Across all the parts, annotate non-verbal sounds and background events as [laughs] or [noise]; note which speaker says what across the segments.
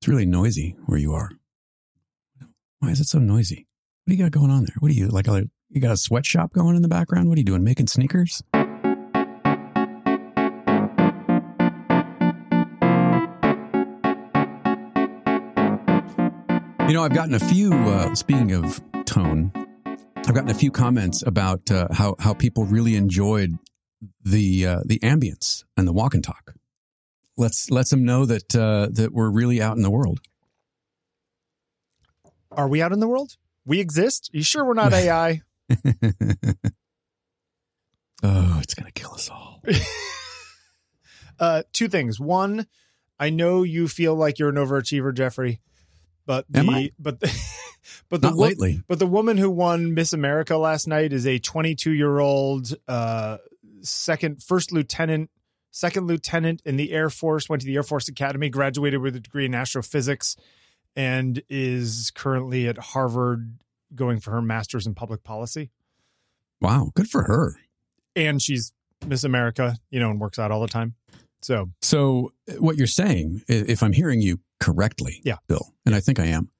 Speaker 1: It's really noisy where you are. Why is it so noisy? What do you got going on there? What are you like? You got a sweatshop going in the background? What are you doing? Making sneakers? You know, I've gotten a few. Uh, speaking of tone, I've gotten a few comments about uh, how how people really enjoyed the uh, the ambience and the walk and talk. Let's lets them know that uh, that we're really out in the world.
Speaker 2: Are we out in the world? We exist? you sure we're not [laughs] AI? [laughs]
Speaker 1: oh, it's gonna kill us all. [laughs]
Speaker 2: uh, two things. One, I know you feel like you're an overachiever, Jeffery, but
Speaker 1: Am
Speaker 2: the
Speaker 1: I?
Speaker 2: but the, but the wo-
Speaker 1: lately.
Speaker 2: but the woman who won Miss America last night is a 22 year old uh, second first lieutenant second lieutenant in the Air Force. Went to the Air Force Academy, graduated with a degree in astrophysics, and is currently at Harvard going for her master's in public policy.
Speaker 1: Wow, good for her.
Speaker 2: And she's Miss America, you know, and works out all the time. So
Speaker 1: So, uh, what you're saying, if I'm hearing you correctly,
Speaker 2: Yeah.
Speaker 1: Bill, and I think I am.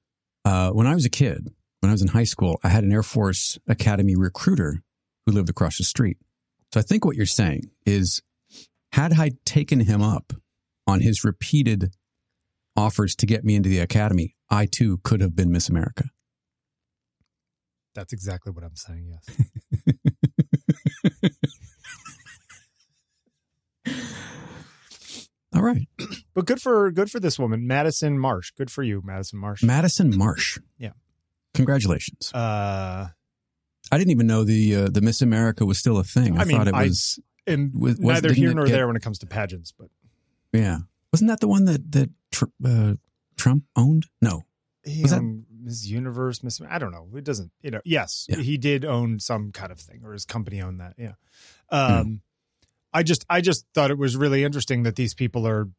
Speaker 1: Uh, when I was a kid, when I was in high school, I had an Air Force Academy recruiter who lived across the street. So, I think what you're saying is, had I taken him up on his repeated offers to get me into the academy, I too could have been Miss America.
Speaker 2: that's exactly what I'm saying. Yes. [laughs]
Speaker 1: All right,
Speaker 2: But good for good for this woman, Madison Marsh. Good for you, Madison Marsh.
Speaker 1: Madison Marsh.
Speaker 2: Yeah.
Speaker 1: Congratulations.
Speaker 2: Uh,
Speaker 1: I didn't even know the uh, the Miss America was still a thing. I,
Speaker 2: I mean,
Speaker 1: thought it
Speaker 2: I-
Speaker 1: was.
Speaker 2: And
Speaker 1: Was-
Speaker 2: neither here nor
Speaker 1: get-
Speaker 2: there when it comes to pageants, but
Speaker 1: Yeah. Wasn't that the one that that tr- uh, Trump owned? No.
Speaker 2: he
Speaker 1: Was that-
Speaker 2: owned Miss Universe, Miss. I don't know. It doesn't. You know. Yes,
Speaker 1: Yeah.
Speaker 2: he did own some kind of thing, or his company owned that. Yeah.
Speaker 1: Hmm.
Speaker 2: Um, I just, I just thought it was really interesting that these people are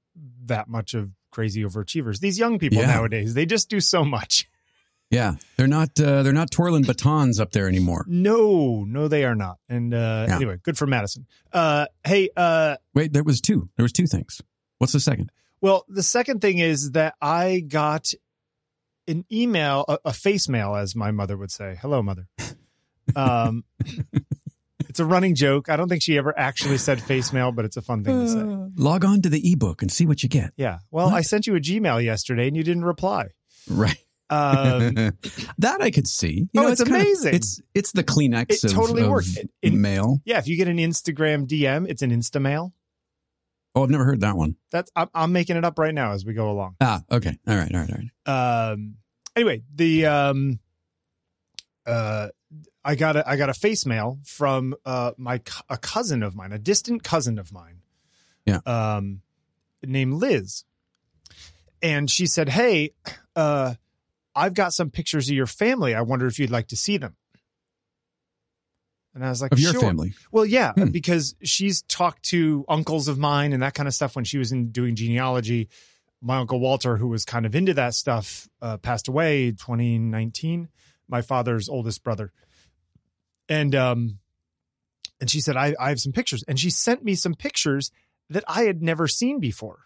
Speaker 2: that much of crazy overachievers. These young people
Speaker 1: Yeah.
Speaker 2: nowadays, they just do so much. [laughs]
Speaker 1: Yeah, they're not uh, they're not twirling batons up there anymore.
Speaker 2: No, no, they are not. And uh,
Speaker 1: Yeah.
Speaker 2: anyway, good for Madison. Uh, hey, uh,
Speaker 1: Wait, there was two. There was two things. What's the second?
Speaker 2: Well, the second thing is that I got an email, a, a face mail, as my mother would say. Hello, mother. Um, [laughs] it's a running joke. I don't think she ever actually said face mail, but it's a fun thing to say.
Speaker 1: Log on to the ebook and see what you get.
Speaker 2: Yeah. Well,
Speaker 1: What?
Speaker 2: I sent you a Gmail yesterday and you didn't reply.
Speaker 1: Right.
Speaker 2: Um, [laughs]
Speaker 1: that I could see.
Speaker 2: You Oh, it's
Speaker 1: kinda-
Speaker 2: amazing.
Speaker 1: it's it's the Kleenex
Speaker 2: It
Speaker 1: of,
Speaker 2: totally
Speaker 1: of
Speaker 2: works. It- it-
Speaker 1: mail.
Speaker 2: yeah. If you get an Instagram DM, it's an Insta mail.
Speaker 1: Oh, I've never heard that one.
Speaker 2: That's I'm, I'm making it up right now as we go along.
Speaker 1: Ah, okay. All right. All right. All right.
Speaker 2: um anyway the um uh i got a i got a face mail from uh my a cousin of mine a distant cousin of mine
Speaker 1: Yeah.
Speaker 2: um named liz and she said hey uh i've got some pictures of your family i wonder if you'd like to see them and i was like
Speaker 1: Of your
Speaker 2: "Sure."
Speaker 1: family.
Speaker 2: well, yeah,
Speaker 1: Hmm.
Speaker 2: because she's talked to uncles of mine and that kind of stuff when she was in doing genealogy. My uncle Walter, who was kind of into that stuff, uh, passed away 2019. My father's oldest brother, and um, and she said I I have some pictures, and she sent me some pictures that I had never seen before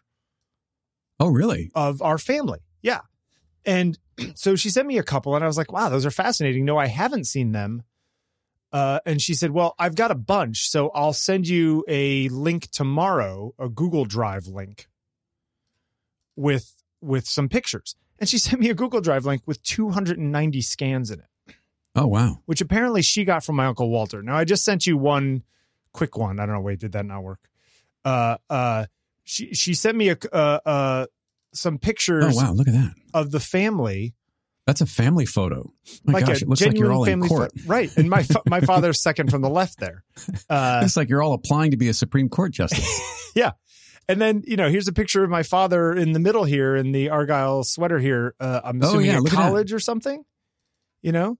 Speaker 1: Oh, really?
Speaker 2: of our family. Yeah. And [clears throat] so she sent me a couple and I was like, wow, those are fascinating. No, I haven't seen them. Uh, and she said, well, I've got a bunch. So I'll send you a link tomorrow, a Google Drive link with, with some pictures. And she [laughs] sent me a Google Drive link with 290 scans in it,
Speaker 1: Oh, wow.
Speaker 2: which apparently she got from my uncle Walter. Now I just sent you one quick one. I don't know. Wait, did that not work? Uh, uh, she, she sent me a, uh, uh, some pictures
Speaker 1: Oh, wow. Look at that.
Speaker 2: of the family,
Speaker 1: That's a family photo. My
Speaker 2: like
Speaker 1: gosh, it looks like you're all in court.
Speaker 2: pho- right? And my fa- my father's second from the left there. [laughs] Uh,
Speaker 1: it's like you're all applying to be a Supreme Court justice. [laughs]
Speaker 2: Yeah, and then you know, here's a picture of my father in the middle here in the argyle sweater here. Uh, I'm
Speaker 1: Oh,
Speaker 2: assuming
Speaker 1: yeah,
Speaker 2: at
Speaker 1: look at
Speaker 2: college or something. You know,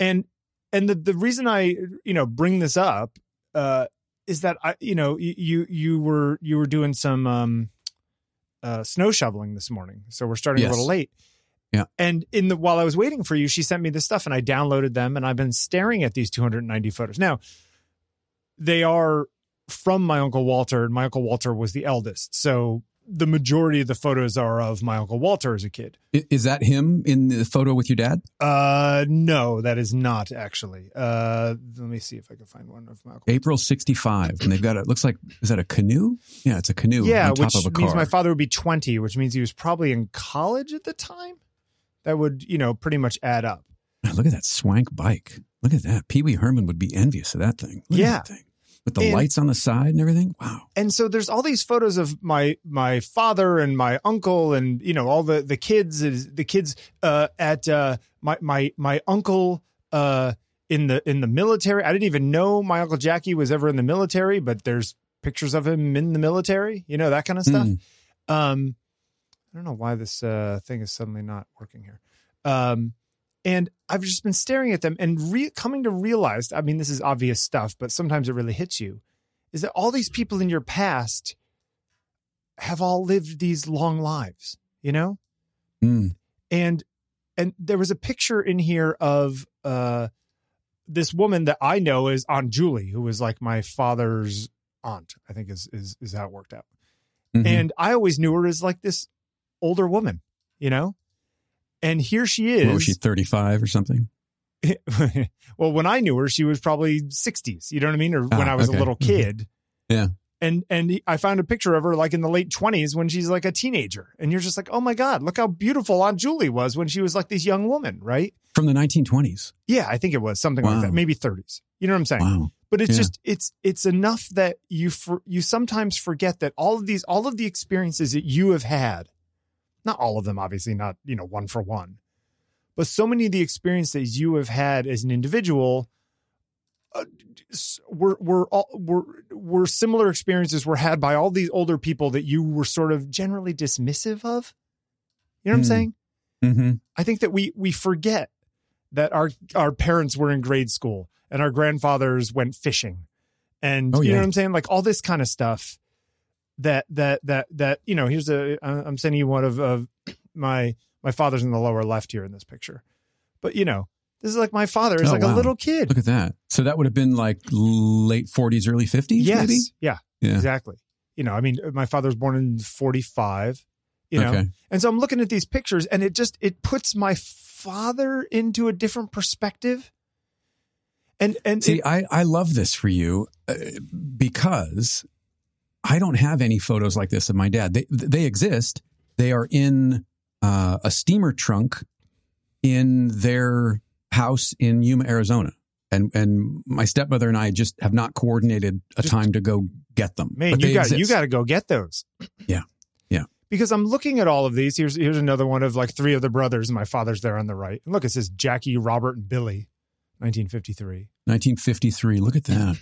Speaker 2: and and the the reason I you know bring this up uh, is that I you know you you, you were you were doing some um, uh, snow shoveling this morning, so we're starting
Speaker 1: Yes.
Speaker 2: a little late.
Speaker 1: Yeah.
Speaker 2: And in the while I was waiting for you, she sent me this stuff and I downloaded them and I've been staring at these 290 photos. Now, they are from my uncle Walter, and my uncle Walter was the eldest. So the majority of the photos are of my uncle Walter as a kid.
Speaker 1: Is that him in the photo with your dad?
Speaker 2: Uh, no, that is not actually. Uh, let me see if I can find one of my uncle.
Speaker 1: April 65. And they've got it looks like, is that a canoe? Yeah, it's a canoe
Speaker 2: Yeah,
Speaker 1: on top
Speaker 2: which
Speaker 1: of a car.
Speaker 2: means my father would be 20, which means he was probably in college at the time. That would, you know, pretty much add up.
Speaker 1: Look at that swank bike. Look at that. Pee Wee Herman would be envious of that thing. Look
Speaker 2: Yeah.
Speaker 1: that thing. With the
Speaker 2: And-
Speaker 1: lights on the side and everything. Wow.
Speaker 2: and so there's all these photos of my my father and my uncle and you know all the the kids the kids uh at uh my my my uncle uh in the in the military i didn't even know my uncle jackie was ever in the military but there's pictures of him in the military you know that kind of stuff
Speaker 1: Mm.
Speaker 2: um i don't know why this uh thing is suddenly not working here um and i've just been staring at them and re- coming to realize i mean this is obvious stuff but sometimes it really hits you is that all these people in your past have all lived these long lives, you know?
Speaker 1: Mm.
Speaker 2: And and there was a picture in here of uh this woman that I know is Aunt Julie, who was like my father's aunt, I think is is is how it worked out.
Speaker 1: Mhm.
Speaker 2: And I always knew her as like this older woman, you know? And here she is.
Speaker 1: What was she, 35 or something? [laughs]
Speaker 2: well, when I knew her, she was probably 60s. You know what I mean? Or when
Speaker 1: Ah,
Speaker 2: I was
Speaker 1: okay.
Speaker 2: a little
Speaker 1: Mhm.
Speaker 2: kid.
Speaker 1: Yeah.
Speaker 2: And and I found a picture of her like in the late 20s when she's like a teenager. And you're just like, oh my God, look how beautiful Aunt Julie was when she was like this young woman, right?
Speaker 1: From the 1920s.
Speaker 2: Yeah, I think it was something like that, maybe 30s. You know what I'm saying?
Speaker 1: Wow.
Speaker 2: But it's
Speaker 1: Yeah.
Speaker 2: just it's it's enough that you for, you sometimes forget that all of these all of the experiences that you have had, not all of them, obviously, not you know one for one, but so many of the experiences you have had as an individual uh, were were all were were similar experiences were had by all these older people that you were sort of generally dismissive of. You know what I'm
Speaker 1: Hmm.
Speaker 2: saying?
Speaker 1: Mm-hmm.
Speaker 2: I think that we we forget that our our parents were in grade school and our grandfathers went fishing, and
Speaker 1: Oh,
Speaker 2: you know what I'm saying, like all this kind of stuff. That that that that you know, here's a I'm sending you one of of my my father's in the lower left here in this picture, but you know, this is like my father is
Speaker 1: Oh,
Speaker 2: like a little kid.
Speaker 1: Look at that. So that would have been like late 40s, early 50s,
Speaker 2: yes,
Speaker 1: maybe?
Speaker 2: yeah,
Speaker 1: Yeah.
Speaker 2: exactly. You know, I mean, my father was born in 45. You know,
Speaker 1: Okay.
Speaker 2: And so I'm looking at these pictures and it just it puts my father into a different perspective. And and
Speaker 1: See,
Speaker 2: it-
Speaker 1: I, I love this for you uh, because I don't have any photos like this of my dad. They they exist. They are in uh, a steamer trunk in their house in Yuma, Arizona. And and my stepmother and I just have not coordinated a
Speaker 2: Just-
Speaker 1: time to go get them.
Speaker 2: man,
Speaker 1: But
Speaker 2: you got you got to go get those.
Speaker 1: Yeah. Yeah.
Speaker 2: Because I'm looking at all of these. Here's here's another one of like three of the brothers. and My father's there on the right. And look, it says Jackie, Robert, and Billy, 1953.
Speaker 1: 1953. Look at that.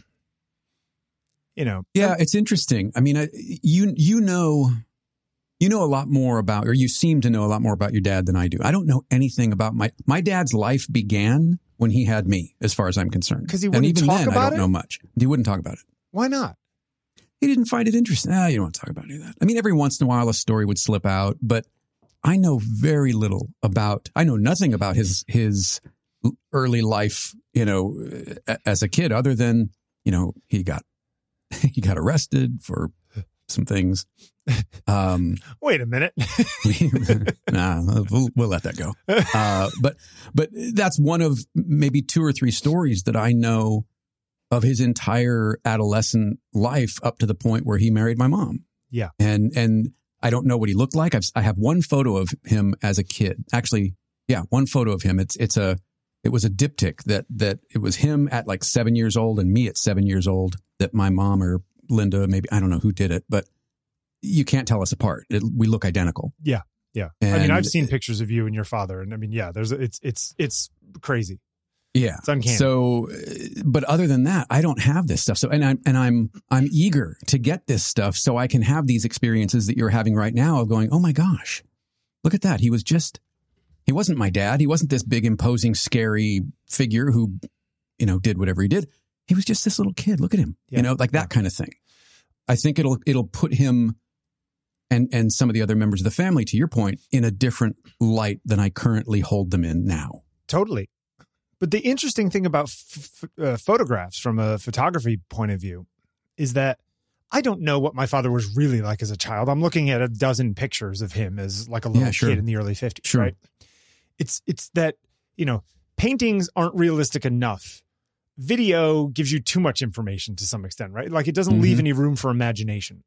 Speaker 2: You know,
Speaker 1: Yeah, it's interesting. I mean, I, you you know you know a lot more about, or you seem to know a lot more about your dad than I do. I don't know anything about my my dad's life began when he had me, as far as I'm concerned.
Speaker 2: Cuz he
Speaker 1: and
Speaker 2: wouldn't
Speaker 1: even
Speaker 2: talk
Speaker 1: then, I don't
Speaker 2: it?
Speaker 1: know much. He wouldn't talk about it.
Speaker 2: why not?
Speaker 1: He didn't find it interesting. Ah, you don't want to talk about any of that. I mean, every once in a while, a story would slip out, but I know very little about. I know nothing about his his early life. You know, as a kid, other than you know he got [laughs] he got arrested for some things. Um, [laughs]
Speaker 2: Wait a minute. [laughs]
Speaker 1: nah, we'll, we'll let that go. Uh, but but that's one of maybe two or three stories that I know of his entire adolescent life up to the point where he married my mom.
Speaker 2: Yeah.
Speaker 1: and and I don't know what he looked like. I've, I have one photo of him as a kid. Actually, yeah, one photo of him. It's it's a it was a diptych that that it was him at like seven years old and me at seven years old. That my mom or Linda, maybe I don't know who did it, but you can't tell us apart. It, we look identical.
Speaker 2: Yeah. Yeah. I mean, I've seen pictures of you and your father, and I mean, yeah, there's it's it's it's crazy.
Speaker 1: Yeah.
Speaker 2: It's uncanny.
Speaker 1: So, but other than that, I don't have this stuff. So, and I'm, and I'm, I'm eager to get this stuff so I can have these experiences that you're having right now of going, oh my gosh, look at that. He was just, he wasn't my dad. He wasn't this big, imposing, scary figure who, you know, did whatever he did. He was just this little kid. Look at him,
Speaker 2: Yeah.
Speaker 1: you know, like that kind of thing. I think it'll, it'll put him and, and some of the other members of the family, to your point, in a different light than I currently hold them in now.
Speaker 2: Totally. But the interesting thing about f- f- uh, photographs from a photography point of view is that I don't know what my father was really like as a child. I'm looking at a dozen pictures of him as like a little
Speaker 1: Yeah, sure.
Speaker 2: kid in the early 50s,
Speaker 1: Sure.
Speaker 2: right? It's it's that, you know, paintings aren't realistic enough. Video gives you too much information to some extent, right? Like it doesn't leave
Speaker 1: Mhm.
Speaker 2: any room for imagination.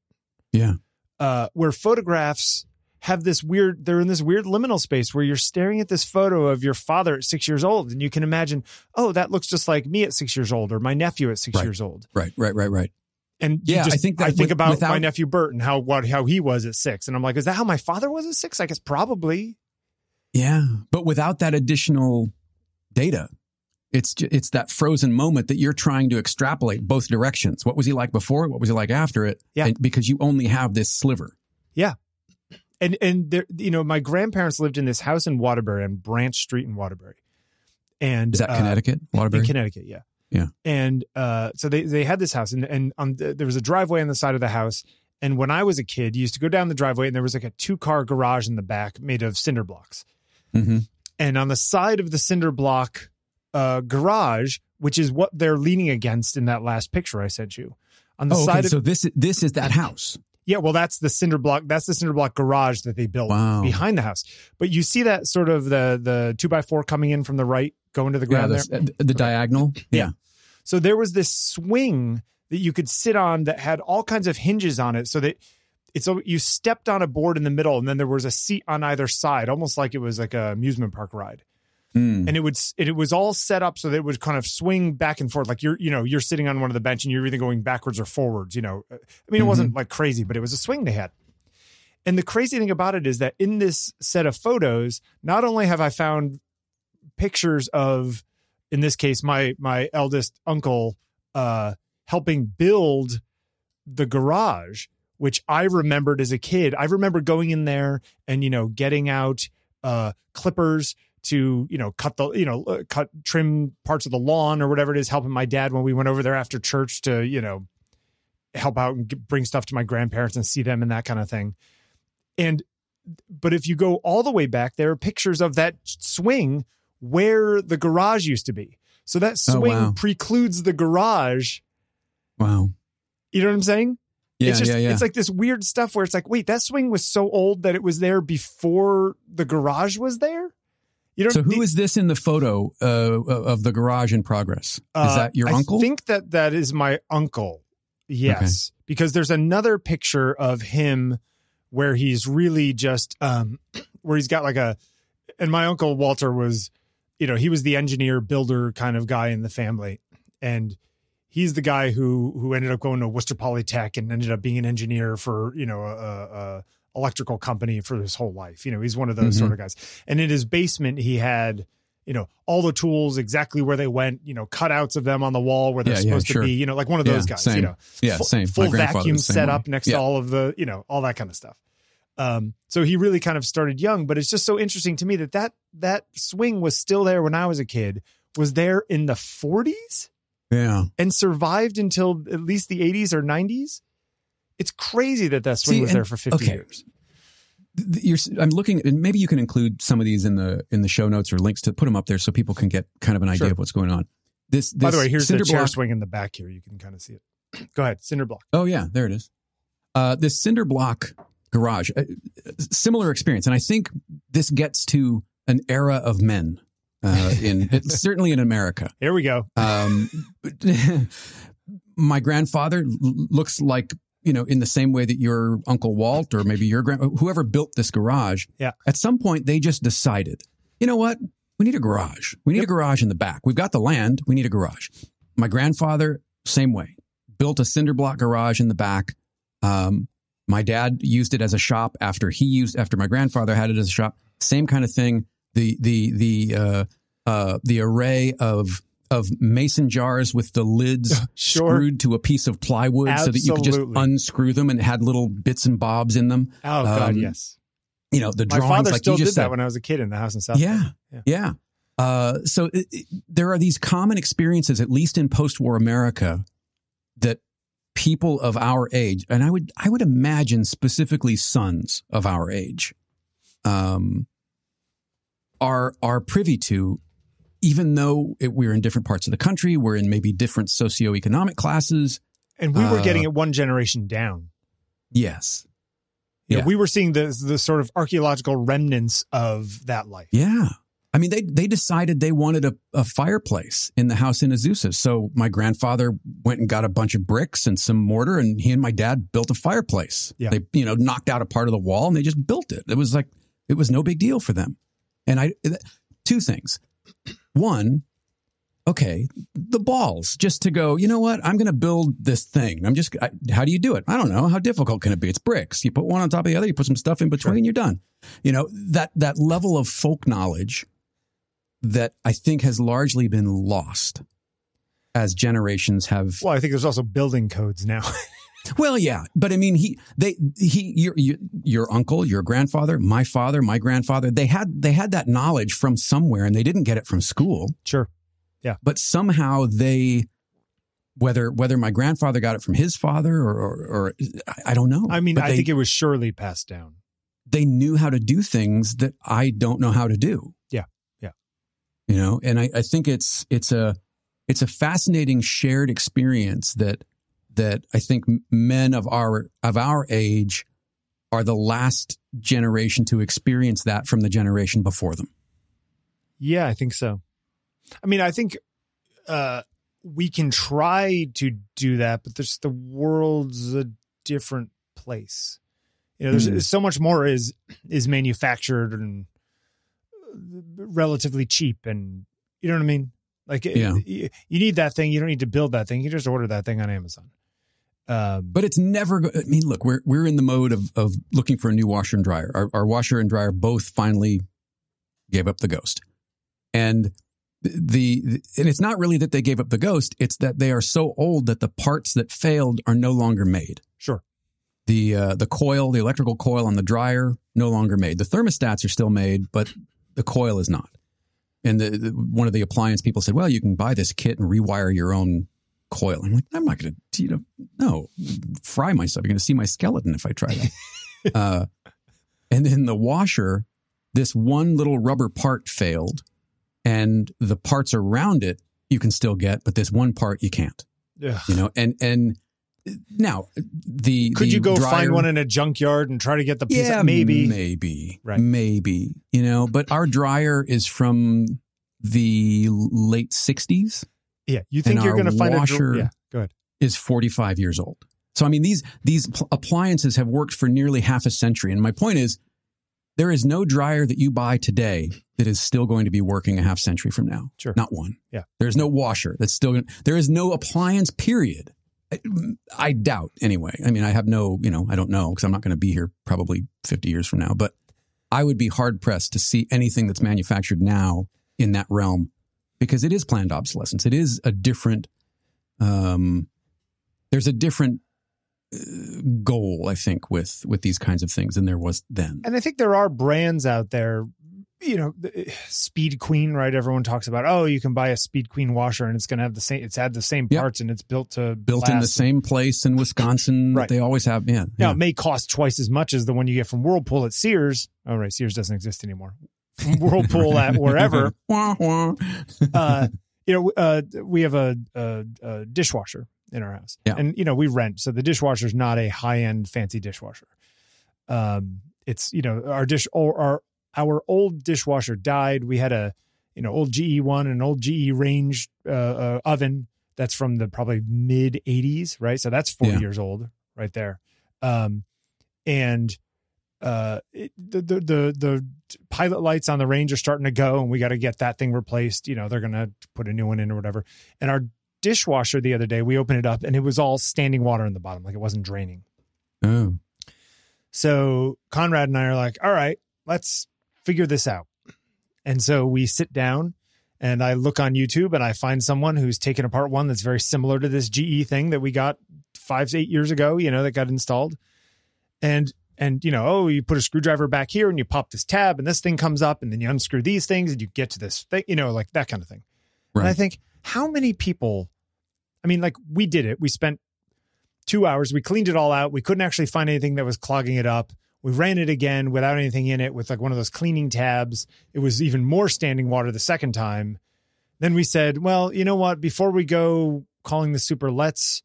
Speaker 1: Yeah.
Speaker 2: Uh where photographs have this weird they're in this weird liminal space where you're staring at this photo of your father at 6 years old and you can imagine, "Oh, that looks just like me at 6 years old or my nephew at 6
Speaker 1: Right.
Speaker 2: years old."
Speaker 1: Right. Right. Right. Right.
Speaker 2: And
Speaker 1: Yeah,
Speaker 2: just-
Speaker 1: I think
Speaker 2: I think
Speaker 1: with-
Speaker 2: about my nephew Bert and how what how he was at six, and I'm like, is that how my father was at six? I guess probably.
Speaker 1: Yeah, but without that additional data, it's it's that frozen moment that you're trying to extrapolate both directions. What was he like before? What was he like after it?
Speaker 2: Yeah.
Speaker 1: And- because you only have this sliver.
Speaker 2: Yeah, and and there, you know, my grandparents lived in this house in Waterbury on Branch Street in Waterbury, and
Speaker 1: Is that
Speaker 2: uh,
Speaker 1: Connecticut, Waterbury?
Speaker 2: In Connecticut, yeah,
Speaker 1: Yeah.
Speaker 2: And uh, so they they had this house, and and on the, there was a driveway on the side of the house. And when I was a kid, you used to go down the driveway, and there was like a two car garage in the back made of cinder blocks.
Speaker 1: Hmm
Speaker 2: and on the side of the cinder block uh, garage, which is what they're leaning against in that last picture I sent you, on the
Speaker 1: Oh, okay.
Speaker 2: side of
Speaker 1: so this this is that house.
Speaker 2: yeah, well, that's the cinder block. That's the cinder block garage that they built
Speaker 1: Wow.
Speaker 2: behind the house. But you see that sort of the the two by four coming in from the right, going to the
Speaker 1: Yeah,
Speaker 2: ground
Speaker 1: this-
Speaker 2: there.
Speaker 1: uh, the diagonal. Yeah.
Speaker 2: So there was this swing that you could sit on that had all kinds of hinges on it, so that it's you stepped on a board in the middle, and then there was a seat on either side, almost like it was like a amusement park ride.
Speaker 1: Mm.
Speaker 2: and it would it was all set up so that it would kind of swing back and forth like you're you know you're sitting on one of the bench and you're either going backwards or forwards you know i mean it wasn't like crazy but it was a swing they had and the crazy thing about it is that in this set of photos not only have i found pictures of in this case my my eldest uncle uh helping build the garage which i remembered as a kid i remember going in there and you know getting out uh clippers to you know cut the you know uh, cut trim parts of the lawn or whatever it is helping my dad when we went over there after church to you know help out and get, bring stuff to my grandparents and see them and that kind of thing and but if you go all the way back there are pictures of that swing where the garage used to be so that
Speaker 1: Oh,
Speaker 2: swing
Speaker 1: wow.
Speaker 2: precludes the garage
Speaker 1: Wow.
Speaker 2: you know what i'm saying
Speaker 1: Yeah.
Speaker 2: it's just
Speaker 1: yeah. Yeah.
Speaker 2: it's like this weird stuff where it's like wait that swing was so old that it was there before the garage was there you know
Speaker 1: so who
Speaker 2: the-
Speaker 1: is this in the photo uh, of the garage in progress? Is
Speaker 2: Uh,
Speaker 1: that your
Speaker 2: I
Speaker 1: uncle?
Speaker 2: I think that that is my uncle. Yes, because there's another picture of him where he's really just um [clears throat] where he's got like a and my uncle Walter was you know, he was the engineer builder kind of guy in the family and he's the guy who who ended up going to Worcester Polytech and ended up being an engineer for, you know, a, a electrical company for his whole life. You know, he's one of those
Speaker 1: Mhm.
Speaker 2: sort of guys. And in his basement he had you know all the tools exactly where they went you know cutouts of them on the wall where they're
Speaker 1: Yeah, yeah,
Speaker 2: supposed
Speaker 1: sure.
Speaker 2: to be you know like one of those
Speaker 1: Yeah,
Speaker 2: guys you know
Speaker 1: yeah.
Speaker 2: full,
Speaker 1: same.
Speaker 2: full vacuum set
Speaker 1: way.
Speaker 2: up next
Speaker 1: Yeah.
Speaker 2: to all of the you know all that kind of stuff um so he really kind of started young but it's just so interesting to me that that that swing was still there when i was a kid was there in the 40s
Speaker 1: Yeah.
Speaker 2: and survived until at least the 80s or 90s it's crazy that that swing
Speaker 1: See,
Speaker 2: was
Speaker 1: and-
Speaker 2: there for 50
Speaker 1: okay.
Speaker 2: years
Speaker 1: You're, I'm looking, and maybe you can include some of these in the in the show notes or links to put them up there so people can get kind of an idea
Speaker 2: Sure.
Speaker 1: of what's going on. This, this
Speaker 2: by the way here's the
Speaker 1: cinder
Speaker 2: chair
Speaker 1: block-
Speaker 2: swing in the back here you can kind of see it [clears throat] go ahead cinder block
Speaker 1: Oh yeah, there it is. Uh, this cinder block garage, uh, similar experience, and I think this gets to an era of men uh, in [laughs] certainly in America.
Speaker 2: here we go
Speaker 1: Um, [laughs] my grandfather l- looks like you know in the same way that your uncle Walt or maybe your grand whoever built this garage.
Speaker 2: Yeah.
Speaker 1: At some point, they just decided, you know what? We need a garage. We need
Speaker 2: Yep.
Speaker 1: a garage in the back. We've got the land. We need a garage. My grandfather, same way, built a cinder block garage in the back. Um, my dad used it as a shop after he used after my grandfather had it as a shop. Same kind of thing. The the the uh, uh, the array of of mason jars with the lids [laughs]
Speaker 2: Sure.
Speaker 1: screwed to a piece of plywood so that you could just unscrew them and had little bits and bobs in them.
Speaker 2: oh god
Speaker 1: Um,
Speaker 2: yes
Speaker 1: You know the drawings.
Speaker 2: my father
Speaker 1: like
Speaker 2: still did
Speaker 1: said.
Speaker 2: that when i was a kid in the house in south
Speaker 1: Yeah.
Speaker 2: Yeah.
Speaker 1: Yeah. Uh, so it, it- there are these common experiences, at least in post-war America, that people of our age, and I would I would imagine specifically sons of our age, um, are are privy to, even though it, we're in different parts of the country, we're in maybe different socioeconomic classes.
Speaker 2: And we were
Speaker 1: Uh,
Speaker 2: getting it one generation down.
Speaker 1: Yes.
Speaker 2: Know,
Speaker 1: Yeah.
Speaker 2: we were seeing the the sort of archaeological remnants of that life.
Speaker 1: Yeah. I mean, they they decided they wanted a, a fireplace in the house in Azusa. So my grandfather went and got a bunch of bricks and some mortar, and he and my dad built a fireplace.
Speaker 2: Yeah.
Speaker 1: They you know knocked out a part of the wall and they just built it. It was like it was no big deal for them. And I two things. One, okay, the balls just to go. You know what? I'm going to build this thing. I'm just. I, how do you do it? I don't know. How difficult can it be? It's bricks. You put one on top of the other. You put some stuff in between. You're done. You know that that level of folk knowledge that I think has largely been lost as generations have.
Speaker 2: Well, I think there's also building codes now. [laughs]
Speaker 1: Well, yeah, but I mean, he, they, he, your, your, your uncle, your grandfather, my father, my grandfather, they had, they had that knowledge from somewhere, and they didn't get it from school.
Speaker 2: sure.
Speaker 1: Yeah, but somehow they, whether whether my grandfather got it from his father or, or, or I- don't know.
Speaker 2: I mean,
Speaker 1: But
Speaker 2: I
Speaker 1: they,
Speaker 2: think it was surely passed down.
Speaker 1: they knew how to do things that I don't know how to do.
Speaker 2: Yeah, yeah.
Speaker 1: You know, and I, I think it's it's a it's a fascinating shared experience that that I think men of our of our age are the last generation to experience that from the generation before them.
Speaker 2: Yeah, I think so. I mean, I think uh, we can try to do that, but there's the world's a different place. You know, there's
Speaker 1: Hmm.
Speaker 2: so much more is is manufactured and relatively cheap, and you know what I mean. Like,
Speaker 1: Yeah.
Speaker 2: you, you need that thing. You don't need to build that thing. You just order that thing on Amazon. Um,
Speaker 1: But it's never. go- I mean, look, we're we're in the mode of of looking for a new washer and dryer. Our, our washer and dryer both finally gave up the ghost, and the, the and it's not really that they gave up the ghost. It's that they are so old that the parts that failed are no longer made.
Speaker 2: sure.
Speaker 1: The uh, the coil, the electrical coil on the dryer, no longer made. The thermostats are still made, but the coil is not. And the, the one of the appliance people said, "Well, you can buy this kit and rewire your own coil." I'm like, "I'm not going to, you know, no, fry myself. You're going to see my skeleton if I try that." [laughs] uh, and then the washer, this one little rubber part failed, and the parts around it you can still get, but this one part you can't.
Speaker 2: Yeah,
Speaker 1: You know, and and now the
Speaker 2: Could
Speaker 1: the
Speaker 2: you go
Speaker 1: dryer-
Speaker 2: find one in a junkyard and try to get the piece?
Speaker 1: yeah,
Speaker 2: maybe.
Speaker 1: maybe,
Speaker 2: Right.
Speaker 1: maybe. You know, but our dryer is from the late '60s.
Speaker 2: Yeah, you think you're going to find a
Speaker 1: washer-
Speaker 2: dr- yeah. Go ahead.
Speaker 1: Is 45 years old. So I mean, these these appliances have worked for nearly half a century. And my point is, there is no dryer that you buy today that is still going to be working a half century from now.
Speaker 2: Sure.
Speaker 1: Not one.
Speaker 2: Yeah.
Speaker 1: There's no washer that's still going. There is no appliance. Period. I, I doubt anyway. I mean, I have no, you know, I don't know because I'm not going to be here probably 50 years from now. But I would be hard pressed to see anything that's manufactured now in that realm because it is planned obsolescence. It is a different. Um, there's a different uh, goal, I think, with with these kinds of things than there was then.
Speaker 2: And I think there are brands out there, you know, Speed Queen, right? Everyone talks about, oh, you can buy a Speed Queen washer and it's going to have the same, it's had the same
Speaker 1: Yep.
Speaker 2: parts and it's built to
Speaker 1: Built in the same place in [laughs] Wisconsin,
Speaker 2: Right.
Speaker 1: they always have. Yeah,
Speaker 2: Now
Speaker 1: yeah.
Speaker 2: it may cost twice as much as the one you get from Whirlpool at Sears. Oh, right. Sears doesn't exist anymore. [laughs] Whirlpool at wherever. [laughs] Uh, you know, uh, we have a, a, a dishwasher in our house,
Speaker 1: Yeah.
Speaker 2: and you know we rent, so the dishwasher is not a high end fancy dishwasher. Um, it's you know our dish or our our old dishwasher died. We had a you know old GE one and an old GE range uh, uh, oven that's from the probably mid '80s, right? So that's 40
Speaker 1: Yeah.
Speaker 2: years old, right there. Um, and uh, it, the, the the the pilot lights on the range are starting to go, and we got to get that thing replaced. You know, they're gonna put a new one in or whatever. And our dishwasher the other day, we opened it up, and it was all standing water in the bottom, like it wasn't draining.
Speaker 1: Oh,
Speaker 2: So Conrad and I are like, all right, let's figure this out. And so we sit down and I look on YouTube and I find someone who's taken apart one that's very similar to this GE thing that we got five, eight years ago, you know, that got installed. And and you know, oh, you put a screwdriver back here and you pop this tab and this thing comes up and then you unscrew these things and you get to this thing, you know, like that kind of thing. And I think how many people I mean, like we did it. We spent two hours. We cleaned it all out. We couldn't actually find anything that was clogging it up. We ran it again without anything in it with like one of those cleaning tabs. It was even more standing water the second time. Then we said, well, you know what? Before we go calling the super, let's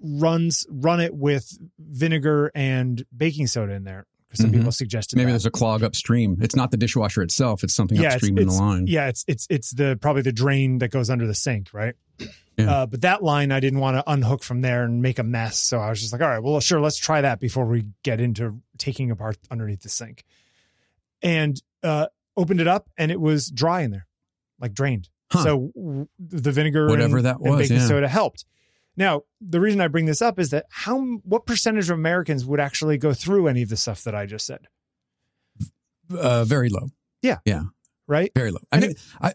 Speaker 2: runs run it with vinegar and baking soda in there. Some
Speaker 1: Mhm.
Speaker 2: people suggested
Speaker 1: Maybe
Speaker 2: that.
Speaker 1: there's a clog upstream. It's not the dishwasher itself. It's something
Speaker 2: yeah, it's,
Speaker 1: upstream in the
Speaker 2: it's-
Speaker 1: line.
Speaker 2: yeah, it's it's it's the probably the drain that goes under the sink, right?
Speaker 1: Yeah.
Speaker 2: Uh, but that line I didn't want to unhook from there and make a mess, so I was just like, all right, well, sure, let's try that before we get into taking apart underneath the sink. And uh, opened it up, and it was dry in there, like drained.
Speaker 1: Huh.
Speaker 2: So w- the vinegar,
Speaker 1: Whatever
Speaker 2: and,
Speaker 1: that
Speaker 2: and
Speaker 1: was,
Speaker 2: baking
Speaker 1: yeah.
Speaker 2: soda helped. Now, the reason I bring this up is that how what percentage of Americans would actually go through any of the stuff that I just said,
Speaker 1: Uh, very low. Yeah. Yeah.
Speaker 2: Right?
Speaker 1: Very low. I mean, I,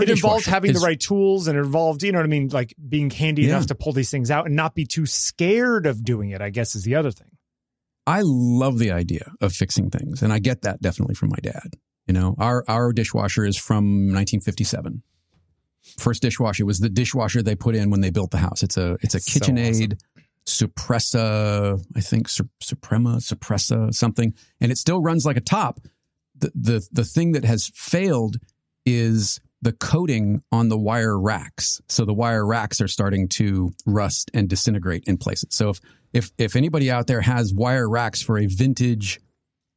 Speaker 2: it involves having
Speaker 1: is-
Speaker 2: the right tools and it involved, you know what I mean, like being handy
Speaker 1: Yeah.
Speaker 2: enough to pull these things out and not be too scared of doing it, I guess is the other thing.
Speaker 1: I love the idea of fixing things, and I get that definitely from my dad. You know, our our dishwasher is from 1957. First dishwasher was the dishwasher they put in when they built the house. It's a it's a
Speaker 2: So
Speaker 1: KitchenAid Supressa, I think Su- Suprema, Suppressa, something, and it still runs like a top. The the the thing that has failed is the coating on the wire racks. So the wire racks are starting to rust and disintegrate in places. So if if if anybody out there has wire racks for a vintage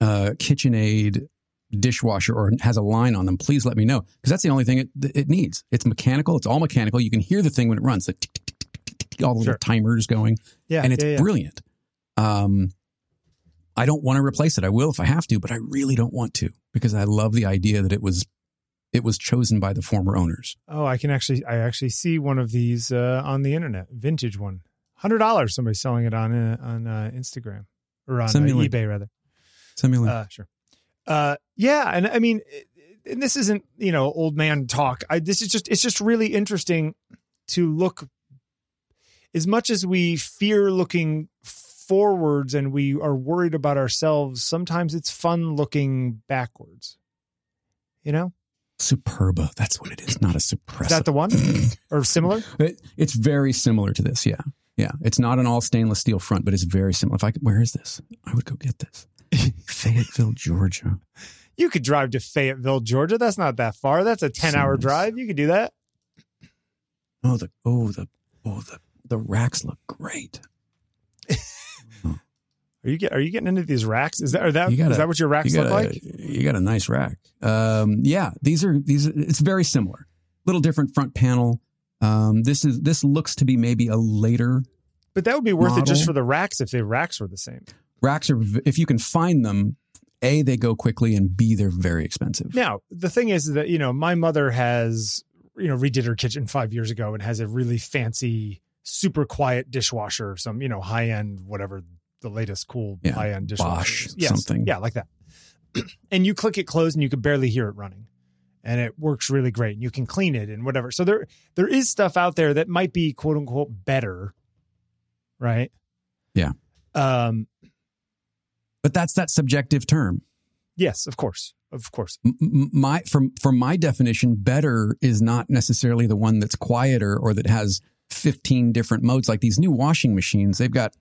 Speaker 1: uh, KitchenAid dishwasher or has a line on them, please let me know because that's the only thing it, it needs. It's mechanical. It's all mechanical. You can hear the thing when it runs, like all the little timers going,
Speaker 2: Yeah.
Speaker 1: and it's
Speaker 2: yeah, yeah.
Speaker 1: brilliant. Um, I don't want to replace it. I will if I have to, but I really don't want to because I love the idea that it was it was chosen by the former owners.
Speaker 2: Oh, I can actually, I actually see one of these uh, on the internet, vintage one, hundred dollars. Somebody's selling it on uh, on uh, Instagram or on uh,
Speaker 1: Send me a link.
Speaker 2: eBay rather.
Speaker 1: Send me a link.
Speaker 2: Uh, sure. Uh, yeah, and I mean, and this isn't you know old man talk. I this is just it's just really interesting to look. As much as we fear looking forwards and we are worried about ourselves, sometimes it's fun looking backwards. You know,
Speaker 1: Superba. That's what it is. Not a suppressor.
Speaker 2: is that the one [laughs] or similar?
Speaker 1: It, it's very similar to this. Yeah. Yeah. It's not an all stainless steel front, but it's very similar. If I could, where is this? I would go get this. [laughs] Fayetteville, Georgia.
Speaker 2: You could drive to Fayetteville, Georgia. That's not that far. That's a ten hour drive. You could do that.
Speaker 1: Oh, the, oh, the, oh, the, the racks look great. [laughs]
Speaker 2: Are you get Are you getting into these racks? Is that are that
Speaker 1: gotta-
Speaker 2: is that what your racks
Speaker 1: you
Speaker 2: look
Speaker 1: got a,
Speaker 2: like?
Speaker 1: You got a nice rack. Um, yeah, these are, these, it's very similar. Little different front panel. Um, this is, this looks to be maybe a later
Speaker 2: But that would be worth it just for the racks if the racks were the same.
Speaker 1: Racks are, if you can find them, A, they go quickly and B, they're very expensive.
Speaker 2: Now, the thing is that, you know, my mother has, you know, redid her kitchen five years ago and has a really fancy, super quiet dishwasher, some, you know, high end, whatever the latest cool
Speaker 1: Yeah,
Speaker 2: high end dishwasher.
Speaker 1: Bosch.
Speaker 2: Yes.
Speaker 1: something.
Speaker 2: Yeah, like that. [clears throat] and you click it closed and you can barely hear it running. And it works really great. And you can clean it and whatever. So there there is stuff out there that might be quote unquote better. Right?
Speaker 1: Yeah.
Speaker 2: Um,
Speaker 1: But that's that subjective term.
Speaker 2: yes, of course. Of course.
Speaker 1: M- my from from my definition better is not necessarily the one that's quieter or that has 15 different modes like these new washing machines they've got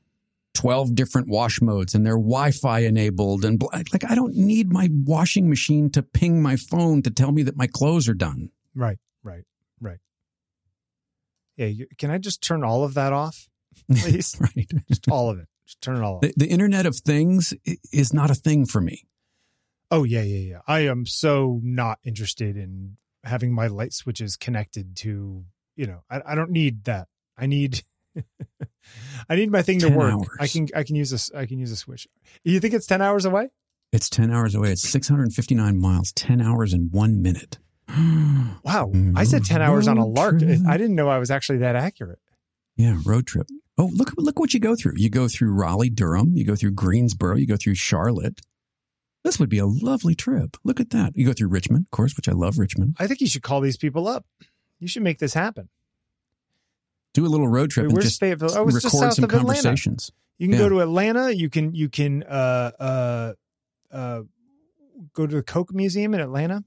Speaker 1: 12 different wash modes and they're wi-fi enabled and bl- like i don't need my washing machine to ping my phone to tell me that my clothes are done
Speaker 2: Right, right, right. Yeah, you, can I just turn all of that off, [laughs] please?
Speaker 1: right
Speaker 2: just all of it. Just turn it all off.
Speaker 1: the, the internet of things is not a thing for me
Speaker 2: Oh yeah, yeah, yeah. I am so not interested in having my light switches connected to. You know, I, I don't need that. I need. [laughs] I need my thing to work.
Speaker 1: hours.
Speaker 2: I can I can use this. I can use a switch. You think it's ten hours away?
Speaker 1: it's 10 hours away it's 659 miles 10 hours and 1 minute [gasps]
Speaker 2: Wow, I said mm-hmm. ten hours on a lark.
Speaker 1: trip.
Speaker 2: I didn't know I was actually that accurate.
Speaker 1: Yeah, road trip. Oh, look look what you go through. You go through Raleigh, Durham, you go through Greensboro, you go through Charlotte. This would be a lovely trip. Look at that. You go through Richmond, of course, which I love Richmond.
Speaker 2: I think you should call these people up. You should make this happen.
Speaker 1: Do a little road trip
Speaker 2: Wait,
Speaker 1: and just
Speaker 2: Fayetteville? Oh,
Speaker 1: record
Speaker 2: just south
Speaker 1: some
Speaker 2: of Atlanta.
Speaker 1: conversations.
Speaker 2: You can
Speaker 1: Yeah.
Speaker 2: go to Atlanta. You can you can uh uh uh go to the Coke Museum in Atlanta.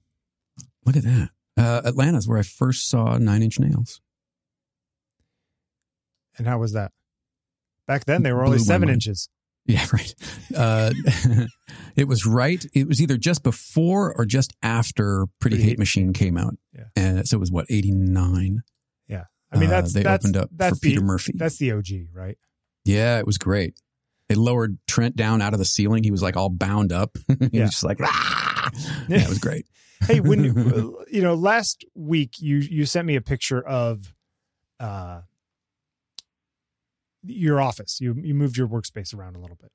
Speaker 1: Look at that. Uh, Atlanta's where I first saw Nine Inch Nails.
Speaker 2: And how was that? Back then they were only seven inches. [laughs]
Speaker 1: Yeah, right. Uh, [laughs] it was right. It was either just before or just after Pretty,
Speaker 2: Pretty
Speaker 1: Hate,
Speaker 2: Hate
Speaker 1: Machine came out.
Speaker 2: Yeah.
Speaker 1: And so it was what, 89?
Speaker 2: Yeah, I mean
Speaker 1: Uh,
Speaker 2: that's
Speaker 1: they
Speaker 2: that's
Speaker 1: opened up
Speaker 2: that's
Speaker 1: for Peter Murphy.
Speaker 2: That's the OG, right?
Speaker 1: Yeah, it was great. They lowered Trent down out of the ceiling. He was like all bound up. [laughs] he
Speaker 2: Yeah.
Speaker 1: was just like, "Ah!" yeah, it was great.
Speaker 2: hey, when you, you know, last week you you sent me a picture of uh your office. You you moved your workspace around a little bit.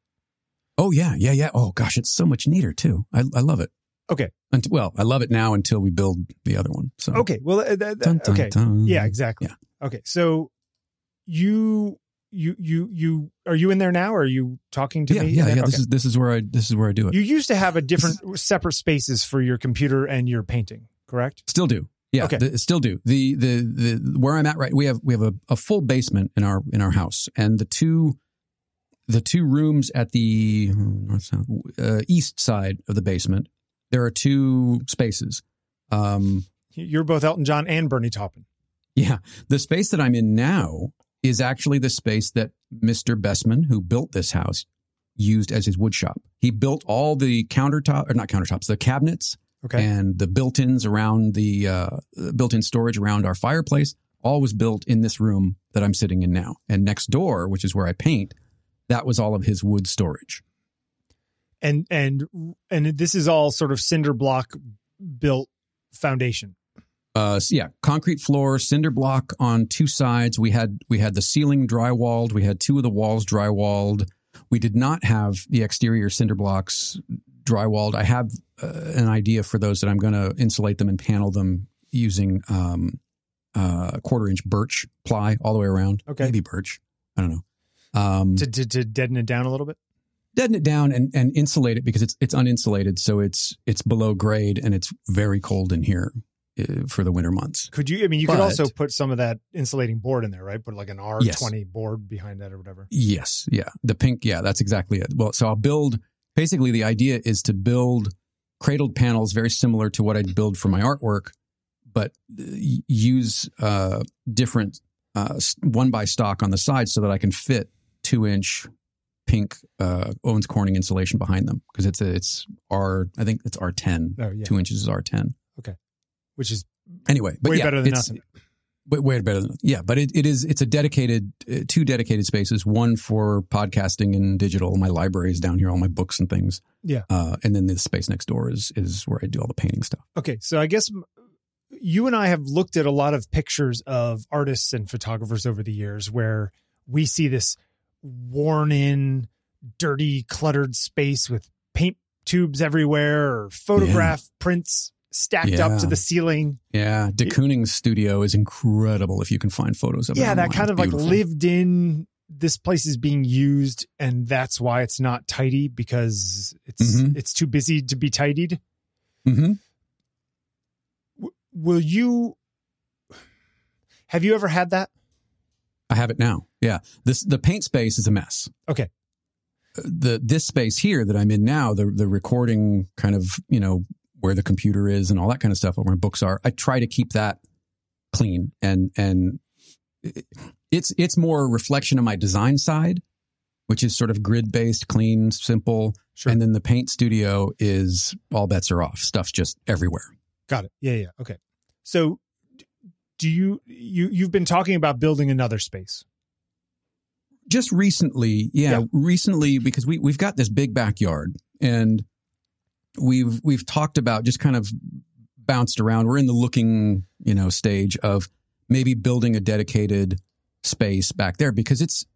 Speaker 1: Oh yeah, yeah, yeah. Oh gosh, it's so much neater too. I, I love it.
Speaker 2: Okay.
Speaker 1: Unt- well, I love it now until we build the other one. So
Speaker 2: Okay. Well, uh, th- th-
Speaker 1: Dun, dun,
Speaker 2: okay.
Speaker 1: dun.
Speaker 2: Yeah, exactly.
Speaker 1: Yeah.
Speaker 2: Okay. So you you you you are you in there now? Or are you talking to
Speaker 1: yeah,
Speaker 2: me?
Speaker 1: yeah, yeah. This is this is where I this is where I do it.
Speaker 2: you used to have a different separate spaces for your computer and your painting, correct?
Speaker 1: Still do. Yeah,
Speaker 2: Okay.
Speaker 1: the, still do. The, the the where I'm at right we have we have a, a full basement in our in our house and the two the two rooms at the hmm, north south uh, east side of the basement there are two spaces. Um
Speaker 2: You're both Elton John and Bernie Taupin.
Speaker 1: yeah, the space that I'm in now is actually the space that Mr. Bessman who built this house used as his wood shop. He built all the countertop or not countertops, the cabinets
Speaker 2: Okay.
Speaker 1: and the built-ins around the uh, built-in storage around our fireplace all was built in this room that I'm sitting in now. And next door, which is where I paint, that was all of his wood storage.
Speaker 2: and and and this is all sort of cinder block built foundation.
Speaker 1: Uh, so yeah, concrete floor, cinder block on two sides. We had we had the ceiling drywalled. We had two of the walls drywalled. We did not have the exterior cinder blocks drywalled. I have uh, an idea for those that I'm going to insulate them and panel them using um, uh, quarter inch birch ply all the way around.
Speaker 2: Okay.
Speaker 1: maybe birch. I don't know. Um,
Speaker 2: to, to to deaden it down a little bit.
Speaker 1: deaden it down and, and insulate it because it's it's uninsulated, so it's it's below grade and it's very cold in here uh, for the winter months.
Speaker 2: Could you? I mean, you could also put some of that insulating board in there, right? Put like an R
Speaker 1: Yes.
Speaker 2: twenty board behind that or whatever.
Speaker 1: Yes, yeah, the pink, yeah, that's exactly it. Well, so I'll build. Basically, the idea is to build cradled panels very similar to what I'd build for my artwork, but uh, use uh, different uh, one by stock on the side so that I can fit two inch pink uh, Owens Corning insulation behind them because it's a, it's R I think it's R ten.
Speaker 2: Oh yeah,
Speaker 1: Two inches is R ten.
Speaker 2: Okay, which is
Speaker 1: Anyway, but
Speaker 2: way
Speaker 1: yeah,
Speaker 2: better than
Speaker 1: it's-
Speaker 2: nothing.
Speaker 1: Way, way better than yeah, but it, it is it's a dedicated uh, two dedicated spaces. One for podcasting and digital. My library is down here, all my books and things.
Speaker 2: Yeah.
Speaker 1: uh, and then the space next door is is where I do all the painting stuff.
Speaker 2: Okay, so I guess you and I have looked at a lot of pictures of artists and photographers over the years where we see this worn in, dirty, cluttered space with paint tubes everywhere or photograph prints stacked up to the ceiling.
Speaker 1: Yeah, de Kooning's studio is incredible if you can find photos of it.
Speaker 2: Yeah, that
Speaker 1: online.
Speaker 2: kind of like lived in this place is being used and that's why it's not tidy because it's
Speaker 1: Mhm.
Speaker 2: it's too busy to be tidied.
Speaker 1: Mhm.
Speaker 2: W- will you have you ever had that?
Speaker 1: I have it now. Yeah, this the paint space is a mess.
Speaker 2: Okay.
Speaker 1: Uh, The this space here that I'm in now, the the recording kind of you know where the computer is and all that kind of stuff, where my books are. I try to keep that clean and and it's it's more a reflection of my design side, which is sort of grid based, clean, simple.
Speaker 2: Sure.
Speaker 1: And then the paint studio is all bets are off. Stuff's just everywhere.
Speaker 2: Got it. Yeah, yeah. Okay. So do you you you've been talking about building another space.
Speaker 1: just recently, yeah,
Speaker 2: Yeah.
Speaker 1: recently because we we've got this big backyard and we've we've talked about just kind of bounced around. We're in the looking, you know, stage of maybe building a dedicated space back there because it's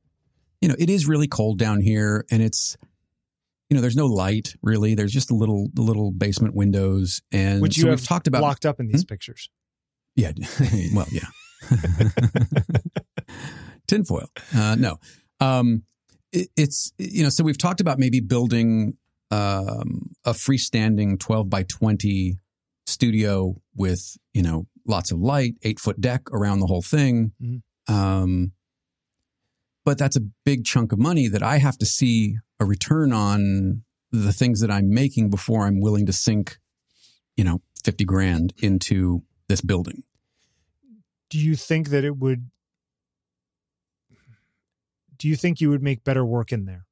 Speaker 1: you know, it is really cold down here and it's you know, there's no light really. There's just a little the little basement windows and
Speaker 2: Which you
Speaker 1: so
Speaker 2: have
Speaker 1: we've talked about
Speaker 2: locked up in these pictures.
Speaker 1: yeah. [laughs] well, yeah. [laughs] Tinfoil. Uh, no. Um, it, it's, you know, so we've talked about maybe building um, a freestanding 12 by 20 studio with, you know, lots of light, eight foot deck around the whole thing.
Speaker 2: Mhm.
Speaker 1: Um, but that's a big chunk of money that I have to see a return on the things that I'm making before I'm willing to sink, you know, 50 grand into this building.
Speaker 2: Do you think that it would Do you think you would make better work in there?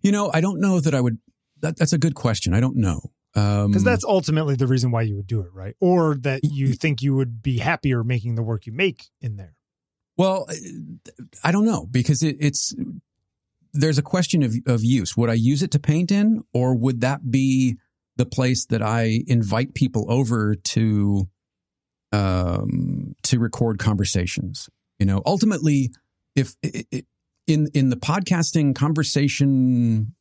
Speaker 1: You know, I don't know that I would. That, that's a good question. I don't know. Um,
Speaker 2: Because that's ultimately the reason why you would do it, right? Or that you think you would be happier making the work you make in there.
Speaker 1: Well, I don't know because it, it's there's a question of of use. Would I use it to paint in, or would that be the place that I invite people over to um, to record conversations? You know, ultimately, if in in the podcasting conversation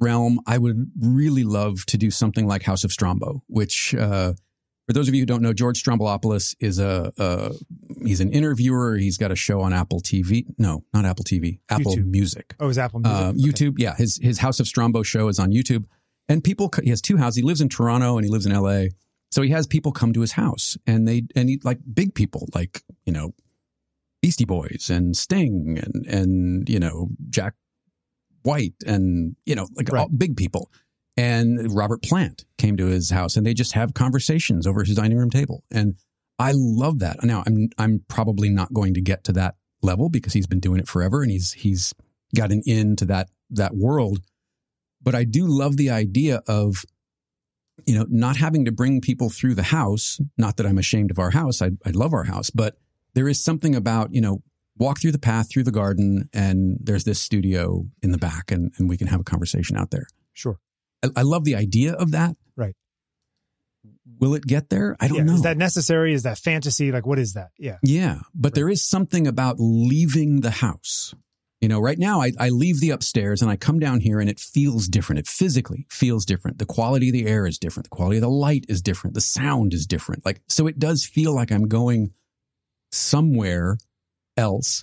Speaker 1: realm, I would really love to do something like House of Strombo, which uh, for those of you who don't know, George Stroumboulopoulos is a, a, he's an interviewer. He's got a show on Apple TV. No, not Apple TV. Apple
Speaker 2: YouTube.
Speaker 1: Music.
Speaker 2: Oh, is Apple Music?
Speaker 1: Uh,
Speaker 2: Okay.
Speaker 1: YouTube. Yeah, his his House of Strombo show is on YouTube, and people. He has two houses. He lives in Toronto and he lives in L.A. So he has people come to his house, and they and he like big people, like you know, Beastie Boys and Sting and and you know Jack White and you know like
Speaker 2: Right.
Speaker 1: all, big people. And Robert Plant came to his house, and they just have conversations over his dining room table, and I love that. Now I'm I'm probably not going to get to that level because he's been doing it forever, and he's he's got an in to that that world. But I do love the idea of you know not having to bring people through the house. Not that I'm ashamed of our house. I I love our house, but there is something about you know walk through the path through the garden, and there's this studio in the back, and and we can have a conversation out there.
Speaker 2: Sure.
Speaker 1: I, I love the idea of that.
Speaker 2: Right.
Speaker 1: Will it get there? I don't
Speaker 2: Yeah.
Speaker 1: know.
Speaker 2: Is that necessary? Is that fantasy? Like, what is that? Yeah.
Speaker 1: Yeah, but there is something about leaving the house. You know, right now I, I leave the upstairs and I come down here and it feels different. It physically feels different. The quality of the air is different. The quality of the light is different. The sound is different. Like, so it does feel like I'm going somewhere else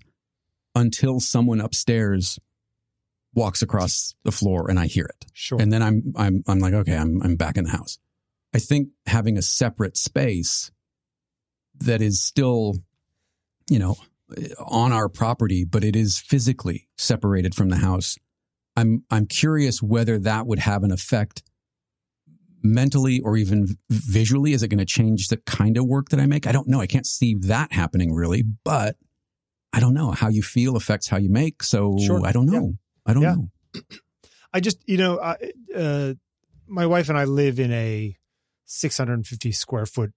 Speaker 1: until someone upstairs walks across the floor and I hear it.
Speaker 2: Sure.
Speaker 1: And then I'm I'm I'm like, okay, I'm I'm back in the house. I think having a separate space that is still, you know, on our property, but it is physically separated from the house. I'm I'm curious whether that would have an effect mentally or even visually. Is it going to change the kind of work that I make? I don't know. I can't see that happening really, but I don't know how you feel affects how you make. So
Speaker 2: Sure.
Speaker 1: I don't know. I don't
Speaker 2: Yeah.
Speaker 1: know. [clears throat]
Speaker 2: I just, you know, I, uh, my wife and I live in a 650 square foot